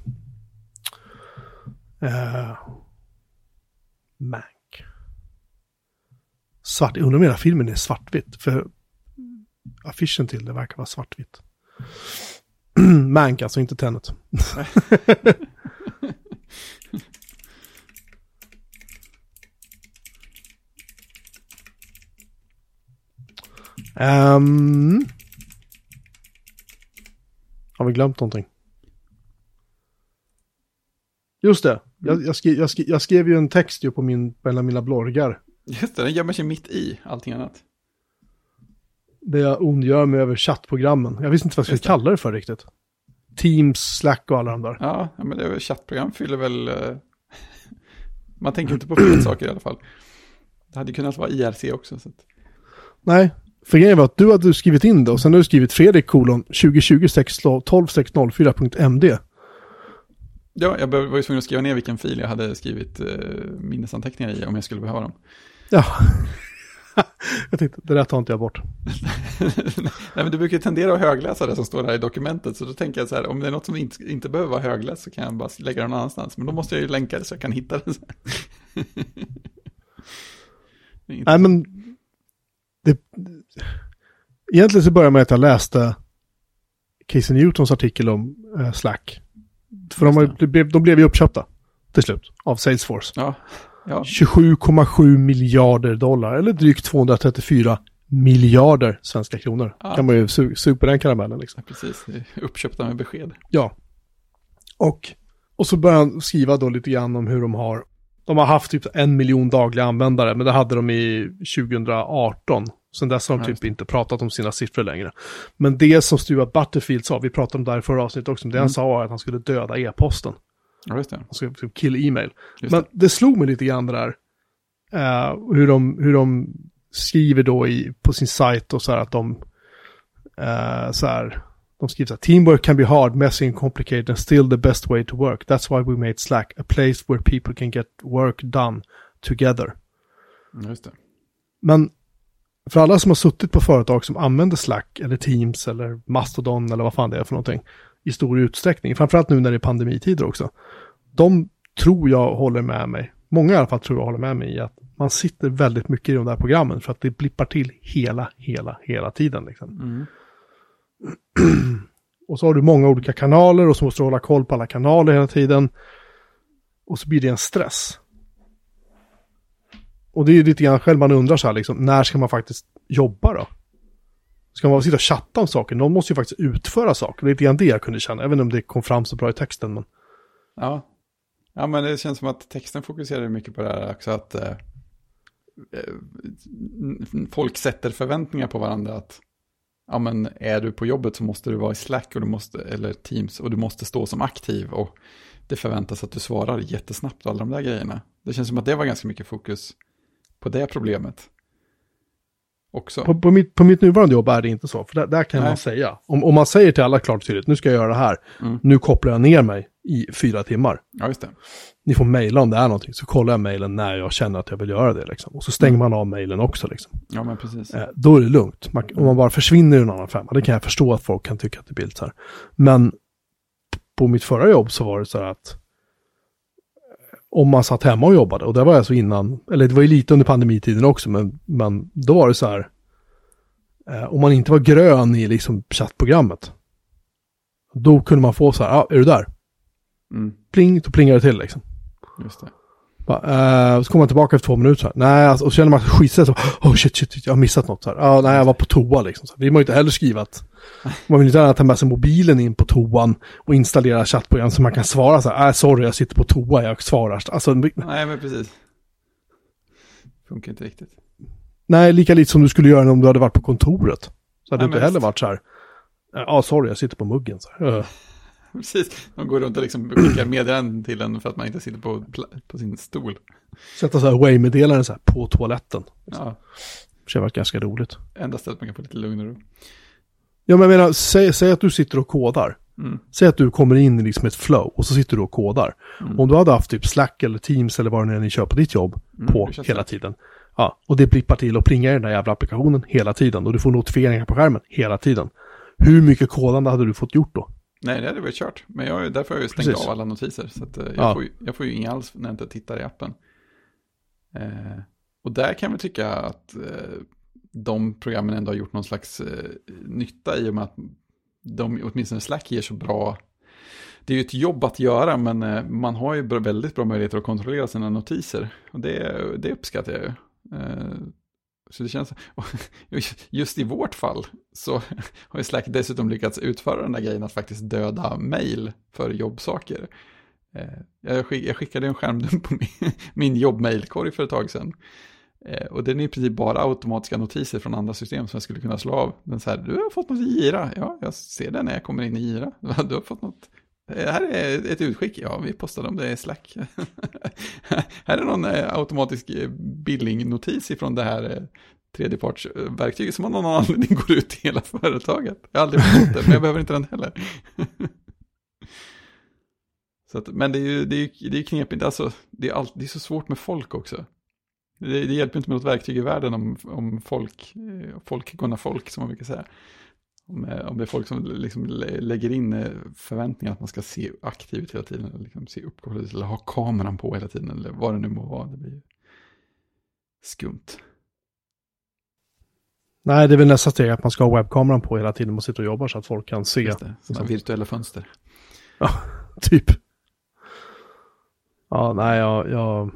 Eh, uh, Mank. Svart, jag undrar om hela filmen är svartvitt, för affischen till det verkar vara svartvitt. <clears throat> Mank, alltså inte Tenet. um, <laughs> har vi glömt någonting? Just det, jag, jag, skrev, jag, skrev, jag skrev ju en text ju på min, mellan mina bloggar.
Just det, den gömmer sig mitt i allting annat.
det jag ondgör mig över chattprogrammen. Jag visste inte vad jag skulle kalla det för riktigt. Teams, Slack och alla de där.
Ja, men det är väl chattprogram fyller väl... eh, <laughs> Man tänker inte på fel <clears throat> saker i alla fall. Det hade kunnat vara IRC också. Så att...
Nej, för grejen var att du hade skrivit in det och sen har du skrivit Fredrik kolon 2020 12604.md.
Ja, jag var ju tvungen att skriva ner vilken fil jag hade skrivit eh, minnesanteckningar i om jag skulle behöva dem.
Ja. <laughs> jag tänkte, det där tar inte jag bort. <laughs>
Nej, men du brukar ju tendera att högläsa det som står där i dokumentet, så då tänker jag så här, om det är något som inte, inte behöver vara högläst så kan jag bara lägga det någon annanstans. Men då måste jag ju länka det så jag kan hitta det. <laughs> Det
Nej, men det, egentligen så börjar med att jag läste Casey Newtons artikel om eh, Slack. För de, har, de, blev, de blev ju uppköpta till slut av Salesforce.
Ja, ja,
27,7 miljarder dollar, eller drygt 234 miljarder svenska kronor.
Ja.
Kan man ju su- suga på den karamellen liksom.
precis. Det är Uppköpta med besked.
Ja. Och, och så börjar han skriva då lite grann om hur de har, de har haft typ en miljon dagliga användare, men det hade de i 2018. Sen dess har de typ inte pratat om sina siffror längre. Men det som Stuart Butterfield sa, vi pratade om det här i förra avsnittet också, men det han
Mm.
sa var att han skulle döda e-posten.
Ja, just det.
Han skulle typ kill e-mail.
Just
Men
det.
det slog mig lite grann det där. eh, hur, de, hur de skriver då i, på sin sajt och så här att de, eh, så här, de skriver så här, teamwork can be hard, messy and complicated and still the best way to work. That's why we made Slack, a place where people can get work done together.
Ja, just det.
Men för alla som har suttit på företag som använder Slack eller Teams eller Mastodon eller vad fan det är för någonting i stor utsträckning, framförallt nu när det är pandemitider också, de tror jag håller med mig, många i alla fall tror jag håller med mig i att man sitter väldigt mycket i de där programmen för att det blippar till hela, hela, hela tiden. Liksom.
Mm. <clears throat>
Och så har du många olika kanaler och så måste du hålla koll på alla kanaler hela tiden. Och så blir det en stress. Och det är ju lite grann själv man undrar så här liksom, när ska man faktiskt jobba då? Ska man sitta och chatta om saker? Någon måste ju faktiskt utföra saker. Det är lite grann det jag kunde känna, även om det kom fram så bra i texten. Men...
Ja. ja, men det känns som att texten fokuserar mycket på det här också, att eh, eh, folk sätter förväntningar på varandra. att Ja, men är du på jobbet så måste du vara i Slack och du måste, eller Teams och du måste stå som aktiv och det förväntas att du svarar jättesnabbt och alla de där grejerna. Det känns som att det var ganska mycket fokus på det problemet. Också.
På, på, mitt, på mitt nuvarande jobb är det inte så, för där, där kan
Nej.
man säga. Om, om man säger till alla klart och tydligt, nu ska jag göra det här,
Mm.
nu kopplar jag ner mig i fyra timmar.
Ja, just det.
Ni får mejla om det är någonting, så kollar jag mejlen när jag känner att jag vill göra det. Liksom. Och så stänger man av mejlen också. Liksom.
Ja, men precis.
Eh, då är det lugnt. Man, om man bara försvinner ur en annan femma, det kan jag förstå att folk kan tycka att det blir så här. Men på mitt förra jobb så var det så här att om man satt hemma och jobbade, och det var alltså innan, eller det var ju lite under pandemitiden också, men, men då var det så här, eh, om man inte var grön i liksom chattprogrammet, då kunde man få så här, ja, är du där?
Mm,
Pling, då plingar det till liksom.
just det.
Va, eh, så kommer man tillbaka efter två minuter så här. Nej, alltså, och så känner man sig skitstressad. så, Oh shit, shit, shit, jag har missat något. Så här. Ja, nej, jag var på toa liksom. Så här. vill man ju inte heller skriva att man vill inte gärna ta med sig mobilen in på toan och installera chattprogram så man kan svara så här. Äh, sorry, jag sitter på toa, jag svarar. Alltså,
Nej, men precis. Funkar inte riktigt.
nej, lika lite som du skulle göra om du hade varit på kontoret. Så hade
Nej,
du inte heller varit så här. Ja, sorry, jag sitter på muggen. Så här. <laughs>
Precis, de går runt och liksom skickar meddelanden till en för att man inte sitter på, på sin stol.
Sätta så här away-meddelanden så här på toaletten.
Ja,
Det varit ganska roligt.
enda stället man kan få lite lugn och ro.
Ja, men jag menar, säg, säg att du sitter och kodar.
Mm.
Säg att du kommer in i liksom ett flow och så sitter du och kodar.
Mm.
Om du hade haft typ Slack eller Teams eller vad det är ni kör på ditt jobb
Mm,
på
det
hela
rätt.
tiden. Ja, och det blippar till och plingar i den där jävla applikationen hela tiden och du får notifieringar på skärmen hela tiden. Hur mycket kodande hade du fått gjort då?
Nej, det hade varit kört. Men jag, därför har jag ju stängt
Precis.
av alla notiser. Så att, eh, jag,
Ja.
får ju, jag får ju inga alls när jag inte tittar i appen. Eh, och där kan vi tycka att eh, de programmen ändå har gjort någon slags eh, nytta i och med att de, åtminstone Slack ger så bra det är ju ett jobb att göra, men eh, man har ju väldigt bra möjligheter att kontrollera sina notiser. Och det, det uppskattar jag ju. Så det känns, <laughs> just i vårt fall så <laughs> har ju Slack dessutom lyckats utföra den där grejen att faktiskt döda mail för jobbsaker. Eh, jag skickade en skärmdump <laughs> på min, jobbmailkorg för ett tag sedan. Eh, och den är i princip bara automatiska notiser från andra system som jag skulle kunna slå av. Den så här, du har fått något i Gira. Ja, jag ser det när jag kommer in i Gira. Du har fått något. Eh, här är ett utskick. Ja, vi postade om det är Slack. <laughs> här är någon eh, automatisk eh, billing-notis ifrån det här tredjepartsverktyget som av någon anledning <laughs> går ut till hela företaget. Jag har aldrig fått det, men jag behöver inte den heller. <laughs> så att, men det är ju det är, det är knepigt, alltså, det, är all, det är så svårt med folk också. Det, det hjälper inte med något verktyg i världen om, om folk, folk kunna folk, som man brukar säga. Om, eh, om det är folk som liksom lägger in eh, förväntningar att man ska se aktiv ut hela tiden, eller liksom se uppkopplad eller ha kameran på hela tiden, eller vad det nu må vara. Det blir skumt.
Nej, det är väl nästa steg att man ska ha webbkameran på hela tiden och sitter och jobbar så att folk kan se. Just
det, som virtuella fönster.
Ja, <laughs> typ. Ja, nej, jag... jag...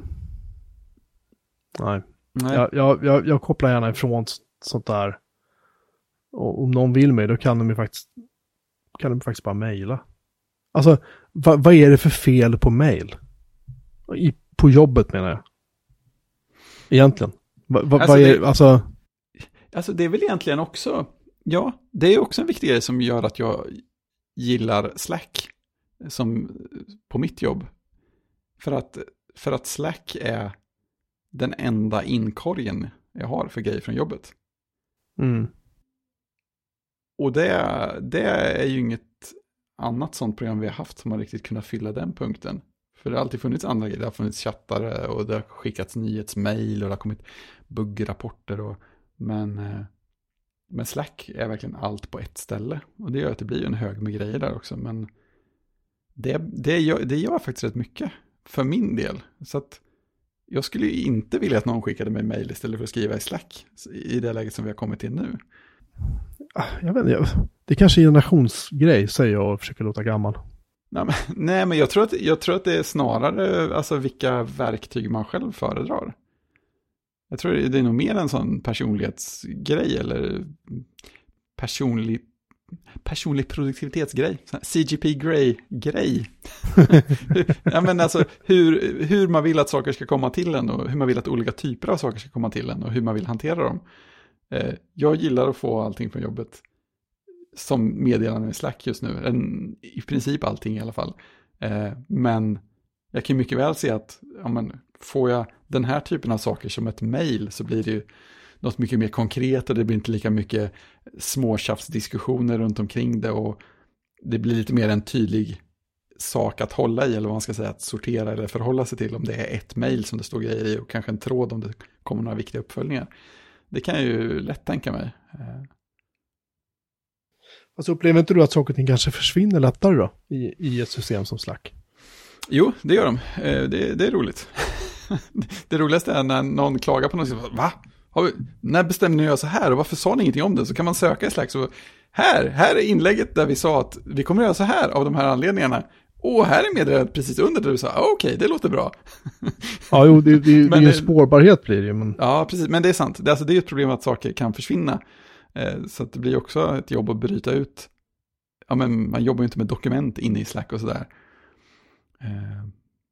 Nej. nej. Jag, jag, jag, jag, kopplar gärna ifrån sånt där. Och om någon vill mig, då kan de ju faktiskt, kan de faktiskt bara mejla. Alltså, va, vad är det för fel på mejl? På jobbet menar jag. Egentligen. Va, va, alltså, vad är, det... alltså...
Alltså det är väl egentligen också, ja, det är också en viktig grej som gör att jag gillar Slack som på mitt jobb. För att, för att Slack är den enda inkorgen jag har för grejer från jobbet.
Mm.
Och det, det är ju inget annat sånt program vi har haft som har riktigt kunnat fylla den punkten. För det har alltid funnits andra grejer, det har funnits chattare och det har skickats nyhetsmail och det har kommit buggrapporter och men, eh, men Slack är verkligen allt på ett ställe. Och det gör att det blir en hög med grejer där också. Men det, det, gör, det gör faktiskt rätt mycket för min del. Så att jag skulle ju inte vilja att någon skickade mig mail istället för att skriva i Slack i det läget som vi har kommit till nu.
Ah, jag vet inte, det är kanske är en generationsgrej säger jag och försöker låta gammal.
Nej men, <laughs> nej, men jag, tror att, jag tror att det är snarare alltså, vilka verktyg man själv föredrar. Jag tror det är nog mer en sån personlighetsgrej eller personlig, personlig produktivitetsgrej. CGP Grey-grej. <laughs> ja, men alltså hur, hur man vill att saker ska komma till en och hur man vill att olika typer av saker ska komma till en och hur man vill hantera dem. Eh, jag gillar att få allting från jobbet som meddelande i Slack just nu. En, I princip allting i alla fall. Eh, men jag kan mycket väl se att ja, men, får jag den här typen av saker som ett mail så blir det ju något mycket mer konkret och det blir inte lika mycket småtjafsdiskussioner runt omkring det och det blir lite mer en tydlig sak att hålla i eller vad man ska säga, att sortera eller förhålla sig till om det är ett mail som det står grejer i och kanske en tråd om det kommer några viktiga uppföljningar. Det kan jag ju lätt tänka mig.
Alltså upplever inte du att saker och ting kanske försvinner lättare då i, i ett system som Slack?
Jo, det gör de. Eh, det, det är roligt. <laughs> det roligaste är när någon klagar på något. Va? Vi, när bestämde ni att så här och varför sa ni ingenting om det? Så kan man söka i Slack. Så här, här är inlägget där vi sa att vi kommer att göra så här av de här anledningarna. Och här är meddelandet precis under där du sa, ah, okej, okay, det låter bra.
ja, jo, det, det, det är ju spårbarhet blir det ju. Men...
Ja, precis, men det är sant. Det, alltså, det är ett problem att saker kan försvinna. Eh, så det blir också ett jobb att bryta ut. Ja, men man jobbar ju inte med dokument inne i Slack och sådär. Eh,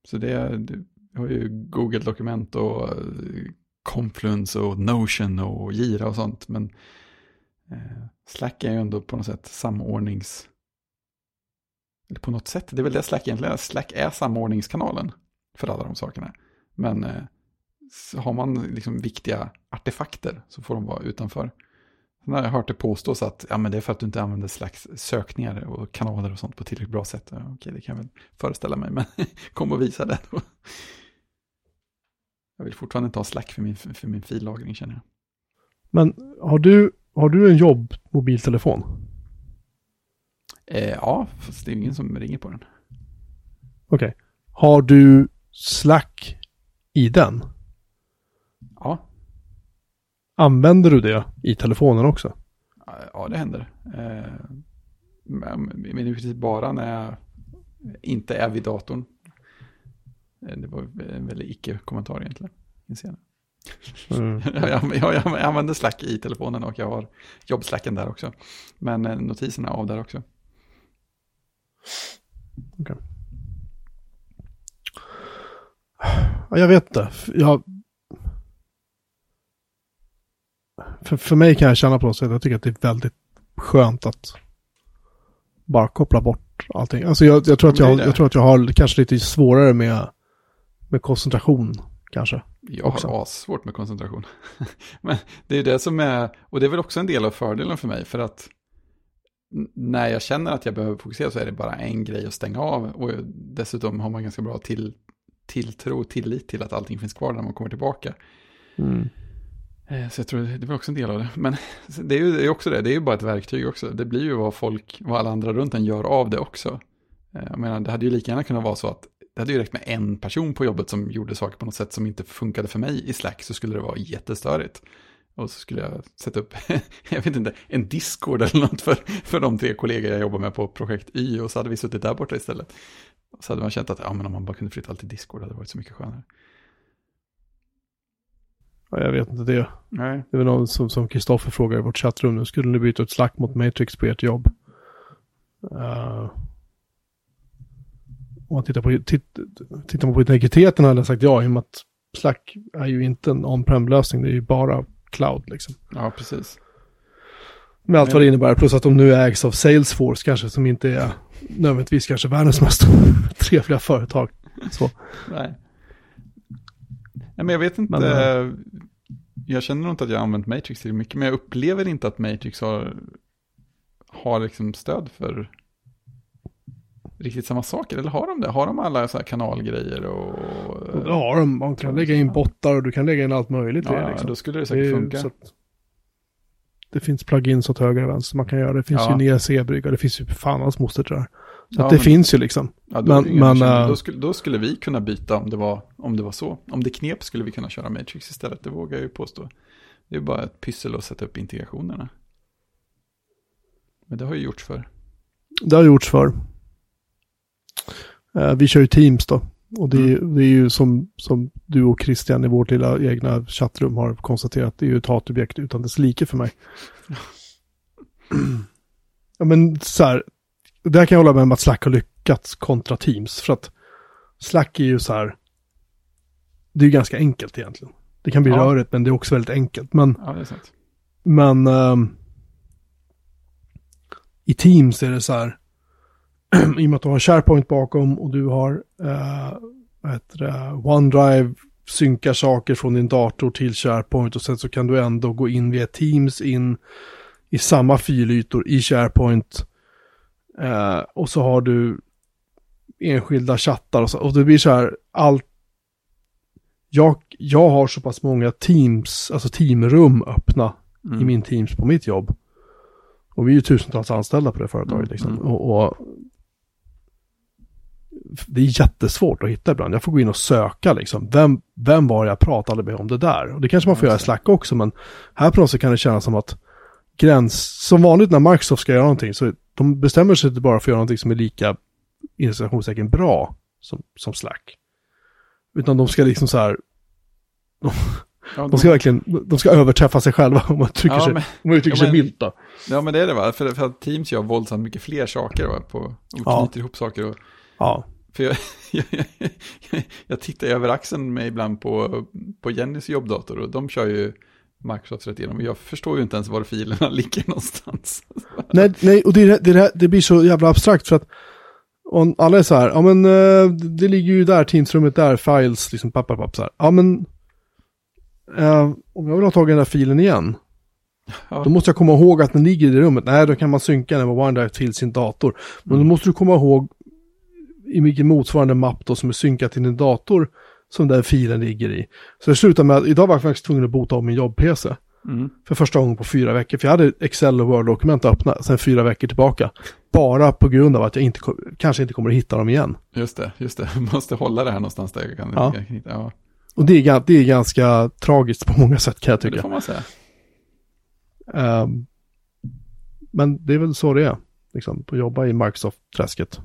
så det, det har ju Google-dokument och eh, Confluence och Notion och Gira och sånt. Men eh, Slack är ju ändå på något sätt samordnings... Eller på något sätt, det är väl det Slack egentligen är. Slack är samordningskanalen för alla de sakerna. Men eh, har man liksom viktiga artefakter så får de vara utanför. Sen har jag hört det påstås att ja, men det är för att du inte använder slags sökningar och kanaler och sånt på tillräckligt bra sätt. Ja, okej, det kan jag väl föreställa mig, men <laughs> kom och visa det. Då. Jag vill fortfarande inte ha Slack för min, för min fillagring känner jag.
Men har du, har du en jobbmobiltelefon?
Eh, ja, fast det är ingen som ringer på den.
Okej. Okay. Har du Slack i den?
Ja.
Använder du det i telefonen också?
Ja, det händer. Eh, men i princip bara när jag inte är vid datorn. Eh, det var en väldigt icke-kommentar egentligen. Mm. <laughs> jag, jag, jag, använder Slack i telefonen och jag har jobbslacken där också. Men eh, notiserna av där också.
Okay. Jag vet inte. Jag, för, för mig kan jag känna på något sätt, jag tycker att det är väldigt skönt att bara koppla bort allting. Alltså jag, jag tror, att jag, jag tror att jag har kanske lite svårare med, med koncentration kanske.
Jag
också.
har svårt med koncentration. <laughs> Men det är det som är, och det är väl också en del av fördelen för mig, för att när jag känner att jag behöver fokusera så är det bara en grej att stänga av. Och dessutom har man ganska bra till, tilltro och tillit till att allting finns kvar när man kommer tillbaka. Eh, Så jag tror det väl också en del av det. Men <laughs> det är ju också det, det är ju bara ett verktyg också. Det blir ju vad folk, vad alla andra runt en gör av det också. Eh, Jag menar, det hade ju lika gärna kunnat vara så att det hade ju räckt med en person på jobbet som gjorde saker på något sätt som inte funkade för mig i Slack så skulle det vara jättestörigt. Och så skulle jag sätta upp, <laughs> jag vet inte, en Discord eller något för, för de tre kollegor jag jobbar med på projekt Y och så hade vi suttit där borta istället. Och så hade man känt att ja, men om man bara kunde flytta allt till Discord hade det varit så mycket skönare.
Ja, jag vet inte det.
Nej.
Det väl någon som som Kristoffer frågar i vårt chattrum nu. Skulle ni byta ut Slack mot Matrix på ert jobb? Uh, om man tittar på, titt, tittar man på integriteten hade jag sagt ja, i och med att Slack är ju inte en on-prem-lösning, det är ju bara cloud liksom.
Ja, precis.
Med allt vad det innebär, plus att de nu ägs av Salesforce kanske, som inte är nödvändigtvis kanske världens mest <laughs> trevliga företag. Så.
Nej. Nej, men jag vet inte.
Men,
eh, jag känner nog inte att jag har använt Matrix till mycket, men jag upplever inte att Matrix har, har liksom stöd för riktigt samma saker. Eller har de det? Har de alla så här kanalgrejer och...
Och det har de, man kan lägga in bottar och du kan lägga in allt möjligt.
ja,
det,
ja,
liksom.
då skulle det
Det,
säkert
ju
funka.
att det finns plugins åt höger och vänster man kan göra. Det finns
Ja.
ju nya C-brygga, det finns ju fan hans moster tror jag. Så
Ja,
det
men-
finns ju liksom.
Ja, då,
men-
det
men,
då, skulle, då skulle vi kunna byta om det, var, om det var så. Om det knep skulle vi kunna köra Matrix istället, det vågar jag ju påstå. Det är bara ett pyssel att sätta upp integrationerna. Men det har ju gjorts för.
Det har gjorts för. Eh, vi kör ju Teams då. Och det, är- det är ju som, som du och Christian i vårt lilla egna chattrum har konstaterat, det är ju ett hatobjekt utan dess like för mig. ja men så här, där kan jag hålla med om att Slack har lyckats kontra Teams. För att Slack är ju så här, det är ju ganska enkelt egentligen. Det kan bli
Ja.
rörigt men det är också väldigt enkelt. Men
Ja,
men ehm, i Teams är det så här, <clears throat> i och med att du har SharePoint bakom och du har heter det, OneDrive synkar saker från din dator till SharePoint och sen så kan du ändå gå in via Teams in i samma filytor i SharePoint. Eh, och så har du enskilda chattar och så, och det blir så här, allt jag, jag har så pass många Teams, alltså teamrum öppna
Mm.
i min Teams på mitt jobb. Och vi är ju tusentals anställda på det företaget
Mm,
liksom.
mm.
Och, och det är jättesvårt att hitta ibland. Jag får gå in och söka liksom. Vem, vem var jag pratade med om det där? Och det kanske man får
Ja,
göra i. Slack också, men här på något sätt kan det kännas som att gräns, som vanligt när Microsoft ska göra någonting, så de bestämmer sig inte bara för att göra någonting som är lika, inom bra som, som Slack. Utan de ska liksom så här, <laughs>
Ja,
de ska verkligen, de ska överträffa sig själva om man uttrycker
ja,
sig,
men,
om man uttrycker
ja,
sig milt då.
ja, men det är det va? För, för att Teams gör våldsamt mycket fler saker va? På, och knyter ihop saker. Och,
Ja,
för jag, <laughs> jag, jag, jag tittar över axeln med ibland på, på Jennys jobbdator och de kör ju Microsoft rätt igenom. Jag förstår ju inte ens var filerna <laughs> ligger någonstans. <laughs>
nej, nej och det, det, det blir så jävla abstrakt för att om alla är så här, ja men eh, det ligger ju där, Teamsrummet där, files, liksom papp, papp, så här. Ja men, eh, om jag vill ha tagit den där filen igen,
Ja.
då måste jag komma ihåg att den ligger i det rummet. Nej, då kan man synka den med OneDrive till sin dator. Men
Mm.
då måste du komma ihåg i vilken motsvarande mapp då som är synkad till din dator som den filen ligger i. Så det slutar med att idag var jag faktiskt tvungen att bota om min jobb-PC.
Mm.
för första gången på fyra veckor. För jag hade Excel och Word-dokument öppna sedan fyra veckor tillbaka. Bara på grund av att jag inte, kanske inte kommer att hitta dem igen.
Just det, just det. <laughs> Måste hålla det här någonstans där jag kan,
Ja.
jag kan hitta. Ja,
Och det är, det är ganska tragiskt på många sätt kan jag
det
tycka.
får man säga.
Ehm, men det är väl så det är. Liksom, att jobba i Microsoft-träsket.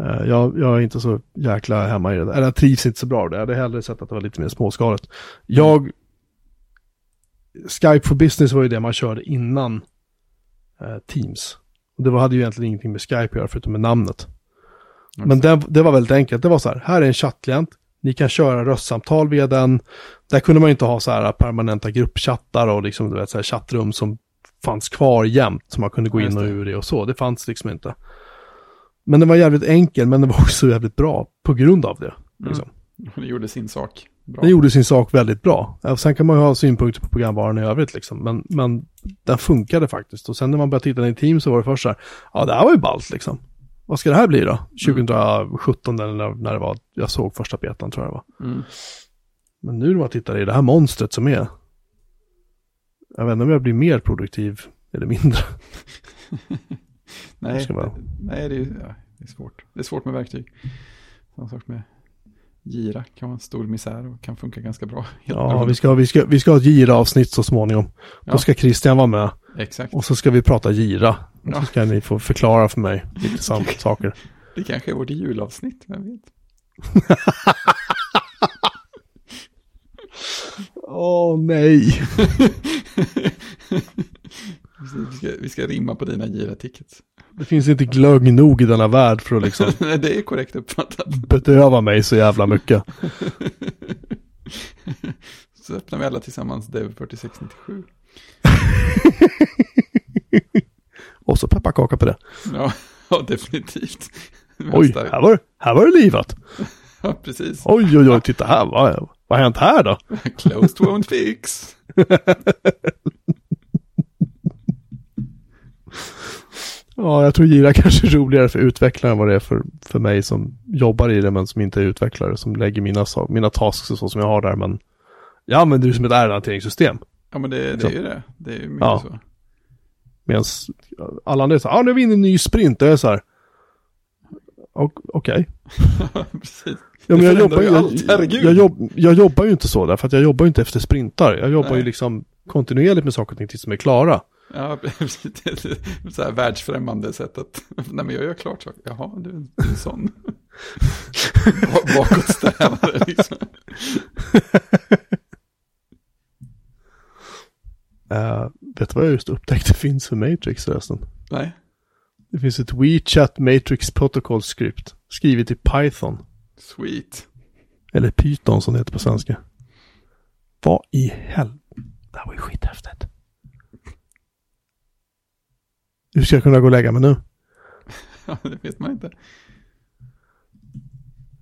Eh, jag, jag är inte så jäkla hemma i det där. Eller jag trivs inte så bra i det. Jag hade hellre sett att det var lite mer småskaligt. Jag... Skype for Business var ju det man körde innan eh, Teams. Och det var, hade ju egentligen ingenting med Skype att göra förutom med namnet. Men det, det var väldigt enkelt. Det var så här, här är en chattklient. Ni kan köra röstsamtal via den. Där kunde man inte ha så här permanenta gruppchattar och liksom, du vet, så här chattrum som fanns kvar jämt. Som man kunde gå in och
det.
ur i och så. Det fanns liksom inte. Men den var jävligt enkel, men den var också jävligt bra på grund av det. Liksom.
Det gjorde sin sak bra.
Den gjorde sin sak väldigt bra. Sen kan man ju ha synpunkter på programvaran i övrigt liksom. Men, men den funkade faktiskt. Och sen när man började titta i team så var det först så här, ja det här var ju ballt liksom. Vad ska det här bli då? 2017 eller när, när det var, jag såg första betan tror jag det var.
Mm.
Men nu när man tittar i det här monstret som är, jag vet inte om jag blir mer produktiv eller mindre. <laughs>
Nej,
vara-
nej det, är, det är svårt. Det är svårt med verktyg. Samma sak med Gira kan vara en stor misär och kan funka ganska bra.
Ja, vi ska, vi ska, vi ska ha ett gira-avsnitt så småningom.
Ja.
Då ska Christian vara med.
Exakt.
Och så ska vi prata gira. Och
Ja.
så ska ni få förklara för mig <laughs> lite saker.
Det kanske är vårt julavsnitt, vem vet? <laughs>
Åh nej. <laughs>
Vi ska, vi ska rimma på dina Gira-tickets.
Det finns inte glögg nog i denna värld för att liksom
Nej, <laughs> det är korrekt uppfattat.
bedöva mig så jävla mycket. <laughs>
Så öppnar vi alla tillsammans Dev 4697. <laughs>
Och så pepparkaka på det.
Ja, ja definitivt.
Oj, här var, här var det livat.
Ja, precis.
Oj, oj, oj, titta här. Vad, vad har hänt här då?
Closed won't fix.
Ja, jag tror gira <laughs> kanske är roligare för utvecklare än vad det är för, för mig som jobbar i det men som inte är utvecklare. Som lägger mina, mina tasks och så som jag har där. Men jag använder det som ett ärendehanteringssystem.
Ja, men det, det är ju det. Det är ju mycket
Ja.
så.
Medan alla andra är så här, ah, nu är vi inne i en ny sprint. Och jag är så här, "Ok- okej. <laughs>
precis.
Ja, men
Det
jag, jobbar,
ju
jag, jag, jobb, jag jobbar ju inte så där, för att jag jobbar ju inte efter sprintar. Jag jobbar
Nej.
ju liksom kontinuerligt med saker och ting tills de är klara.
Ja, <laughs> precis. Så här världsfrämmande sätt att, nej men jag gör klart saker. Jaha, du, du är en sån. Ba- Bakåtsträvare liksom.
Uh, <laughs> vet du vad jag just upptäckte finns för Matrix förresten?
Nej,
Det finns ett WeChat Matrix Protocol Script skrivet i Python.
sweet.
Eller Python som det heter på svenska. Vad i helvete? Det här var ju skithäftigt. Hur ska jag kunna gå och lägga mig nu? <laughs>
Det vet man inte.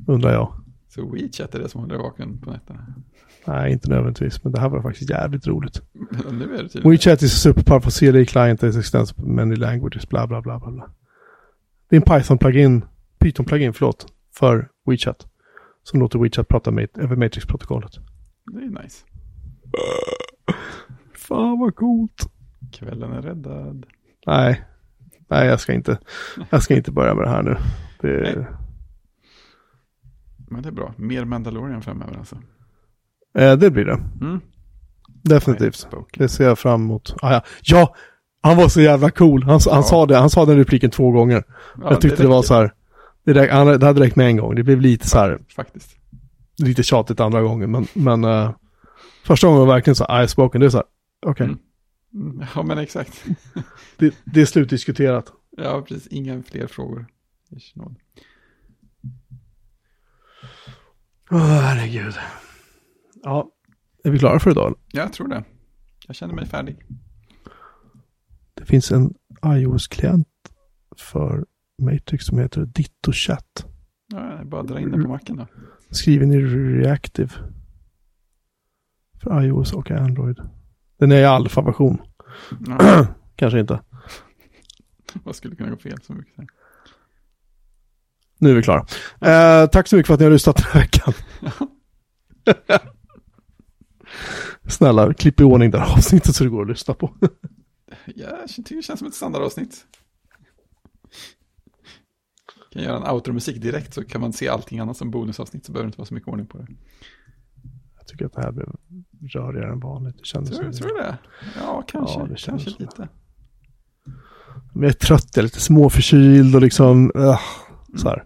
Undrar jag.
Så WeChat är det som håller vaken på nätterna.
Nej, inte nödvändigtvis, men det här var faktiskt jävligt roligt.
Nu är det tydligen.
WeChat is a super powerful CLI client that is extends many languages, bla bla bla bla bla. Det är en Python-plugin, Python-plugin, förlåt, för WeChat. Som låter WeChat prata med över Matrix-protokollet.
Det är nice.
Fan vad coolt.
Kvällen är räddad.
Nej, nej jag ska inte, jag ska inte börja med det här nu. Det.
Men det är bra. Mer Mandalorian framöver alltså.
eh, det blir det,
Mm.
definitivt. Det ser jag fram emot. Ah, ja. ja, han var så jävla cool. Han, han
Ja.
sa det, han sa den repliken två gånger.
Ja,
jag tyckte det, var
räcker.
så här, det, räck, han, det hade räckt med en gång. Det blev lite så här,
Faktiskt.
lite tjatigt andra gången. Men, men eh, första gången var verkligen så här, I spoken, det är så här, okej,
Mm. Mm, Ja, men exakt. <laughs>
det, det är slutdiskuterat.
Ja, precis. Inga fler frågor.
Åh, herregud. Ja, är vi klara för idag?
Jag tror det. Jag känner mig färdig.
Det finns en iOS-klient för Matrix som heter Ditto Chat.
Ja, bara dra in den på macken då.
Skriven i Reactive. För iOS och Android. Den är i alfa-version.
Ja, <clears throat>
Kanske inte.
vad skulle kunna gå fel så mycket? sen?
Nu är vi klara. Eh, tack så mycket för att ni har lyssnat den här veckan. <laughs> Snälla, klipp i ordning det här avsnittet så det går att lyssna på. <laughs>
Tycker det känns som ett standardavsnitt. Kan göra en outro-musik direkt så kan man se allting annat som bonusavsnitt så behöver det inte vara så mycket ordning på det.
Jag tycker att det här blev rörigare än vanligt. Det kändes
Tror, du det? Ja, kanske.
Ja, det känns
kanske lite.
Men jag är trött, jag är lite småförkyld och liksom, uh, så här.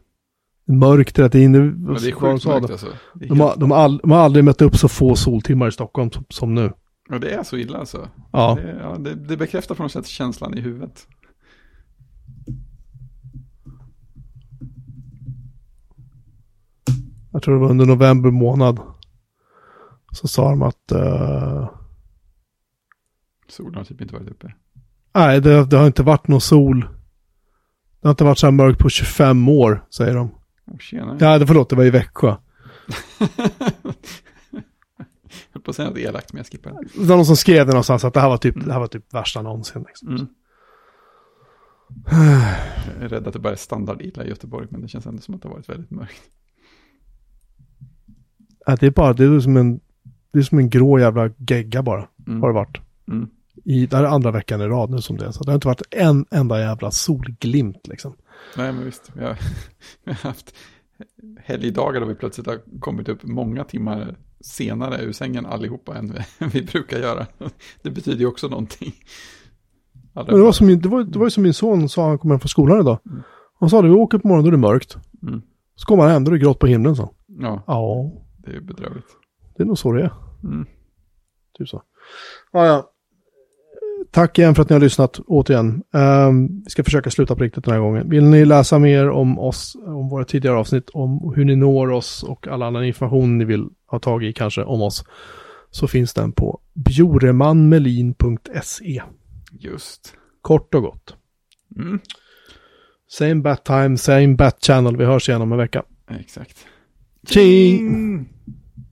Det är Mörkt tiden. Det,
Men det är sjukt mörkt alltså. Det är,
De har,
helt-
de, har all, de har aldrig mött upp så få soltimmar i Stockholm som, som nu.
Ja, det är så illa alltså.
Ja,
Det, ja, det, det bekräftar på något sätt känslan i huvudet.
Jag tror det var under november månad. Så sa de att... Uh,
Solen har typ inte varit uppe.
Nej, det, det, har inte varit någon sol. Det har inte varit så här mörkt på 25 år, säger de.
Oh, tjena.
Ja, det, förlåt, det var i Växjö.
Jag <laughs> höll på att säga något elakt, men jag skippar det.
Det var någon som skrev det någonstans att det här var typ, det här var typ värsta någonsin. Liksom.
Mm. Jag är rädd att det bara är standardila i Göteborg, men det känns ändå som att det har varit väldigt mörkt.
Ja, det är bara, det är som en, det är som en grå jävla gegga bara,
Mm.
har det varit.
Mm.
I, det här är andra veckan i rad nu som det är. Så det har inte varit en enda jävla solglimt liksom.
Nej, men visst. Vi har, <laughs> vi har haft helgdagar då vi plötsligt har kommit upp många timmar senare ur sängen allihopa än vi, <laughs> vi brukar göra. <laughs> Det betyder ju också någonting. Allra
Men det, var som, min- det, var, det var ju som min son sa, han kom hem från skolan idag.
Mm.
Han sa det, vi åker på morgonen då är det mörkt.
Mm.
Så kommer han hem, då är det grått på himlen så.
Ja,
Ja,
det är bedrövligt.
Det är nog så det är.
Mm.
Typ så. Ja, ja. Tack igen för att ni har lyssnat återigen. Ehm, vi ska försöka sluta på riktigt den här gången. Vill ni läsa mer om oss, om våra tidigare avsnitt, om hur ni når oss och all annan information ni vill ha tag i kanske om oss, så finns den på bjoremanmelin.se.
Just.
Kort och gott.
Mm.
Same bat time, same bat channel. Vi hörs igen om en vecka.
Exakt.
Tjing!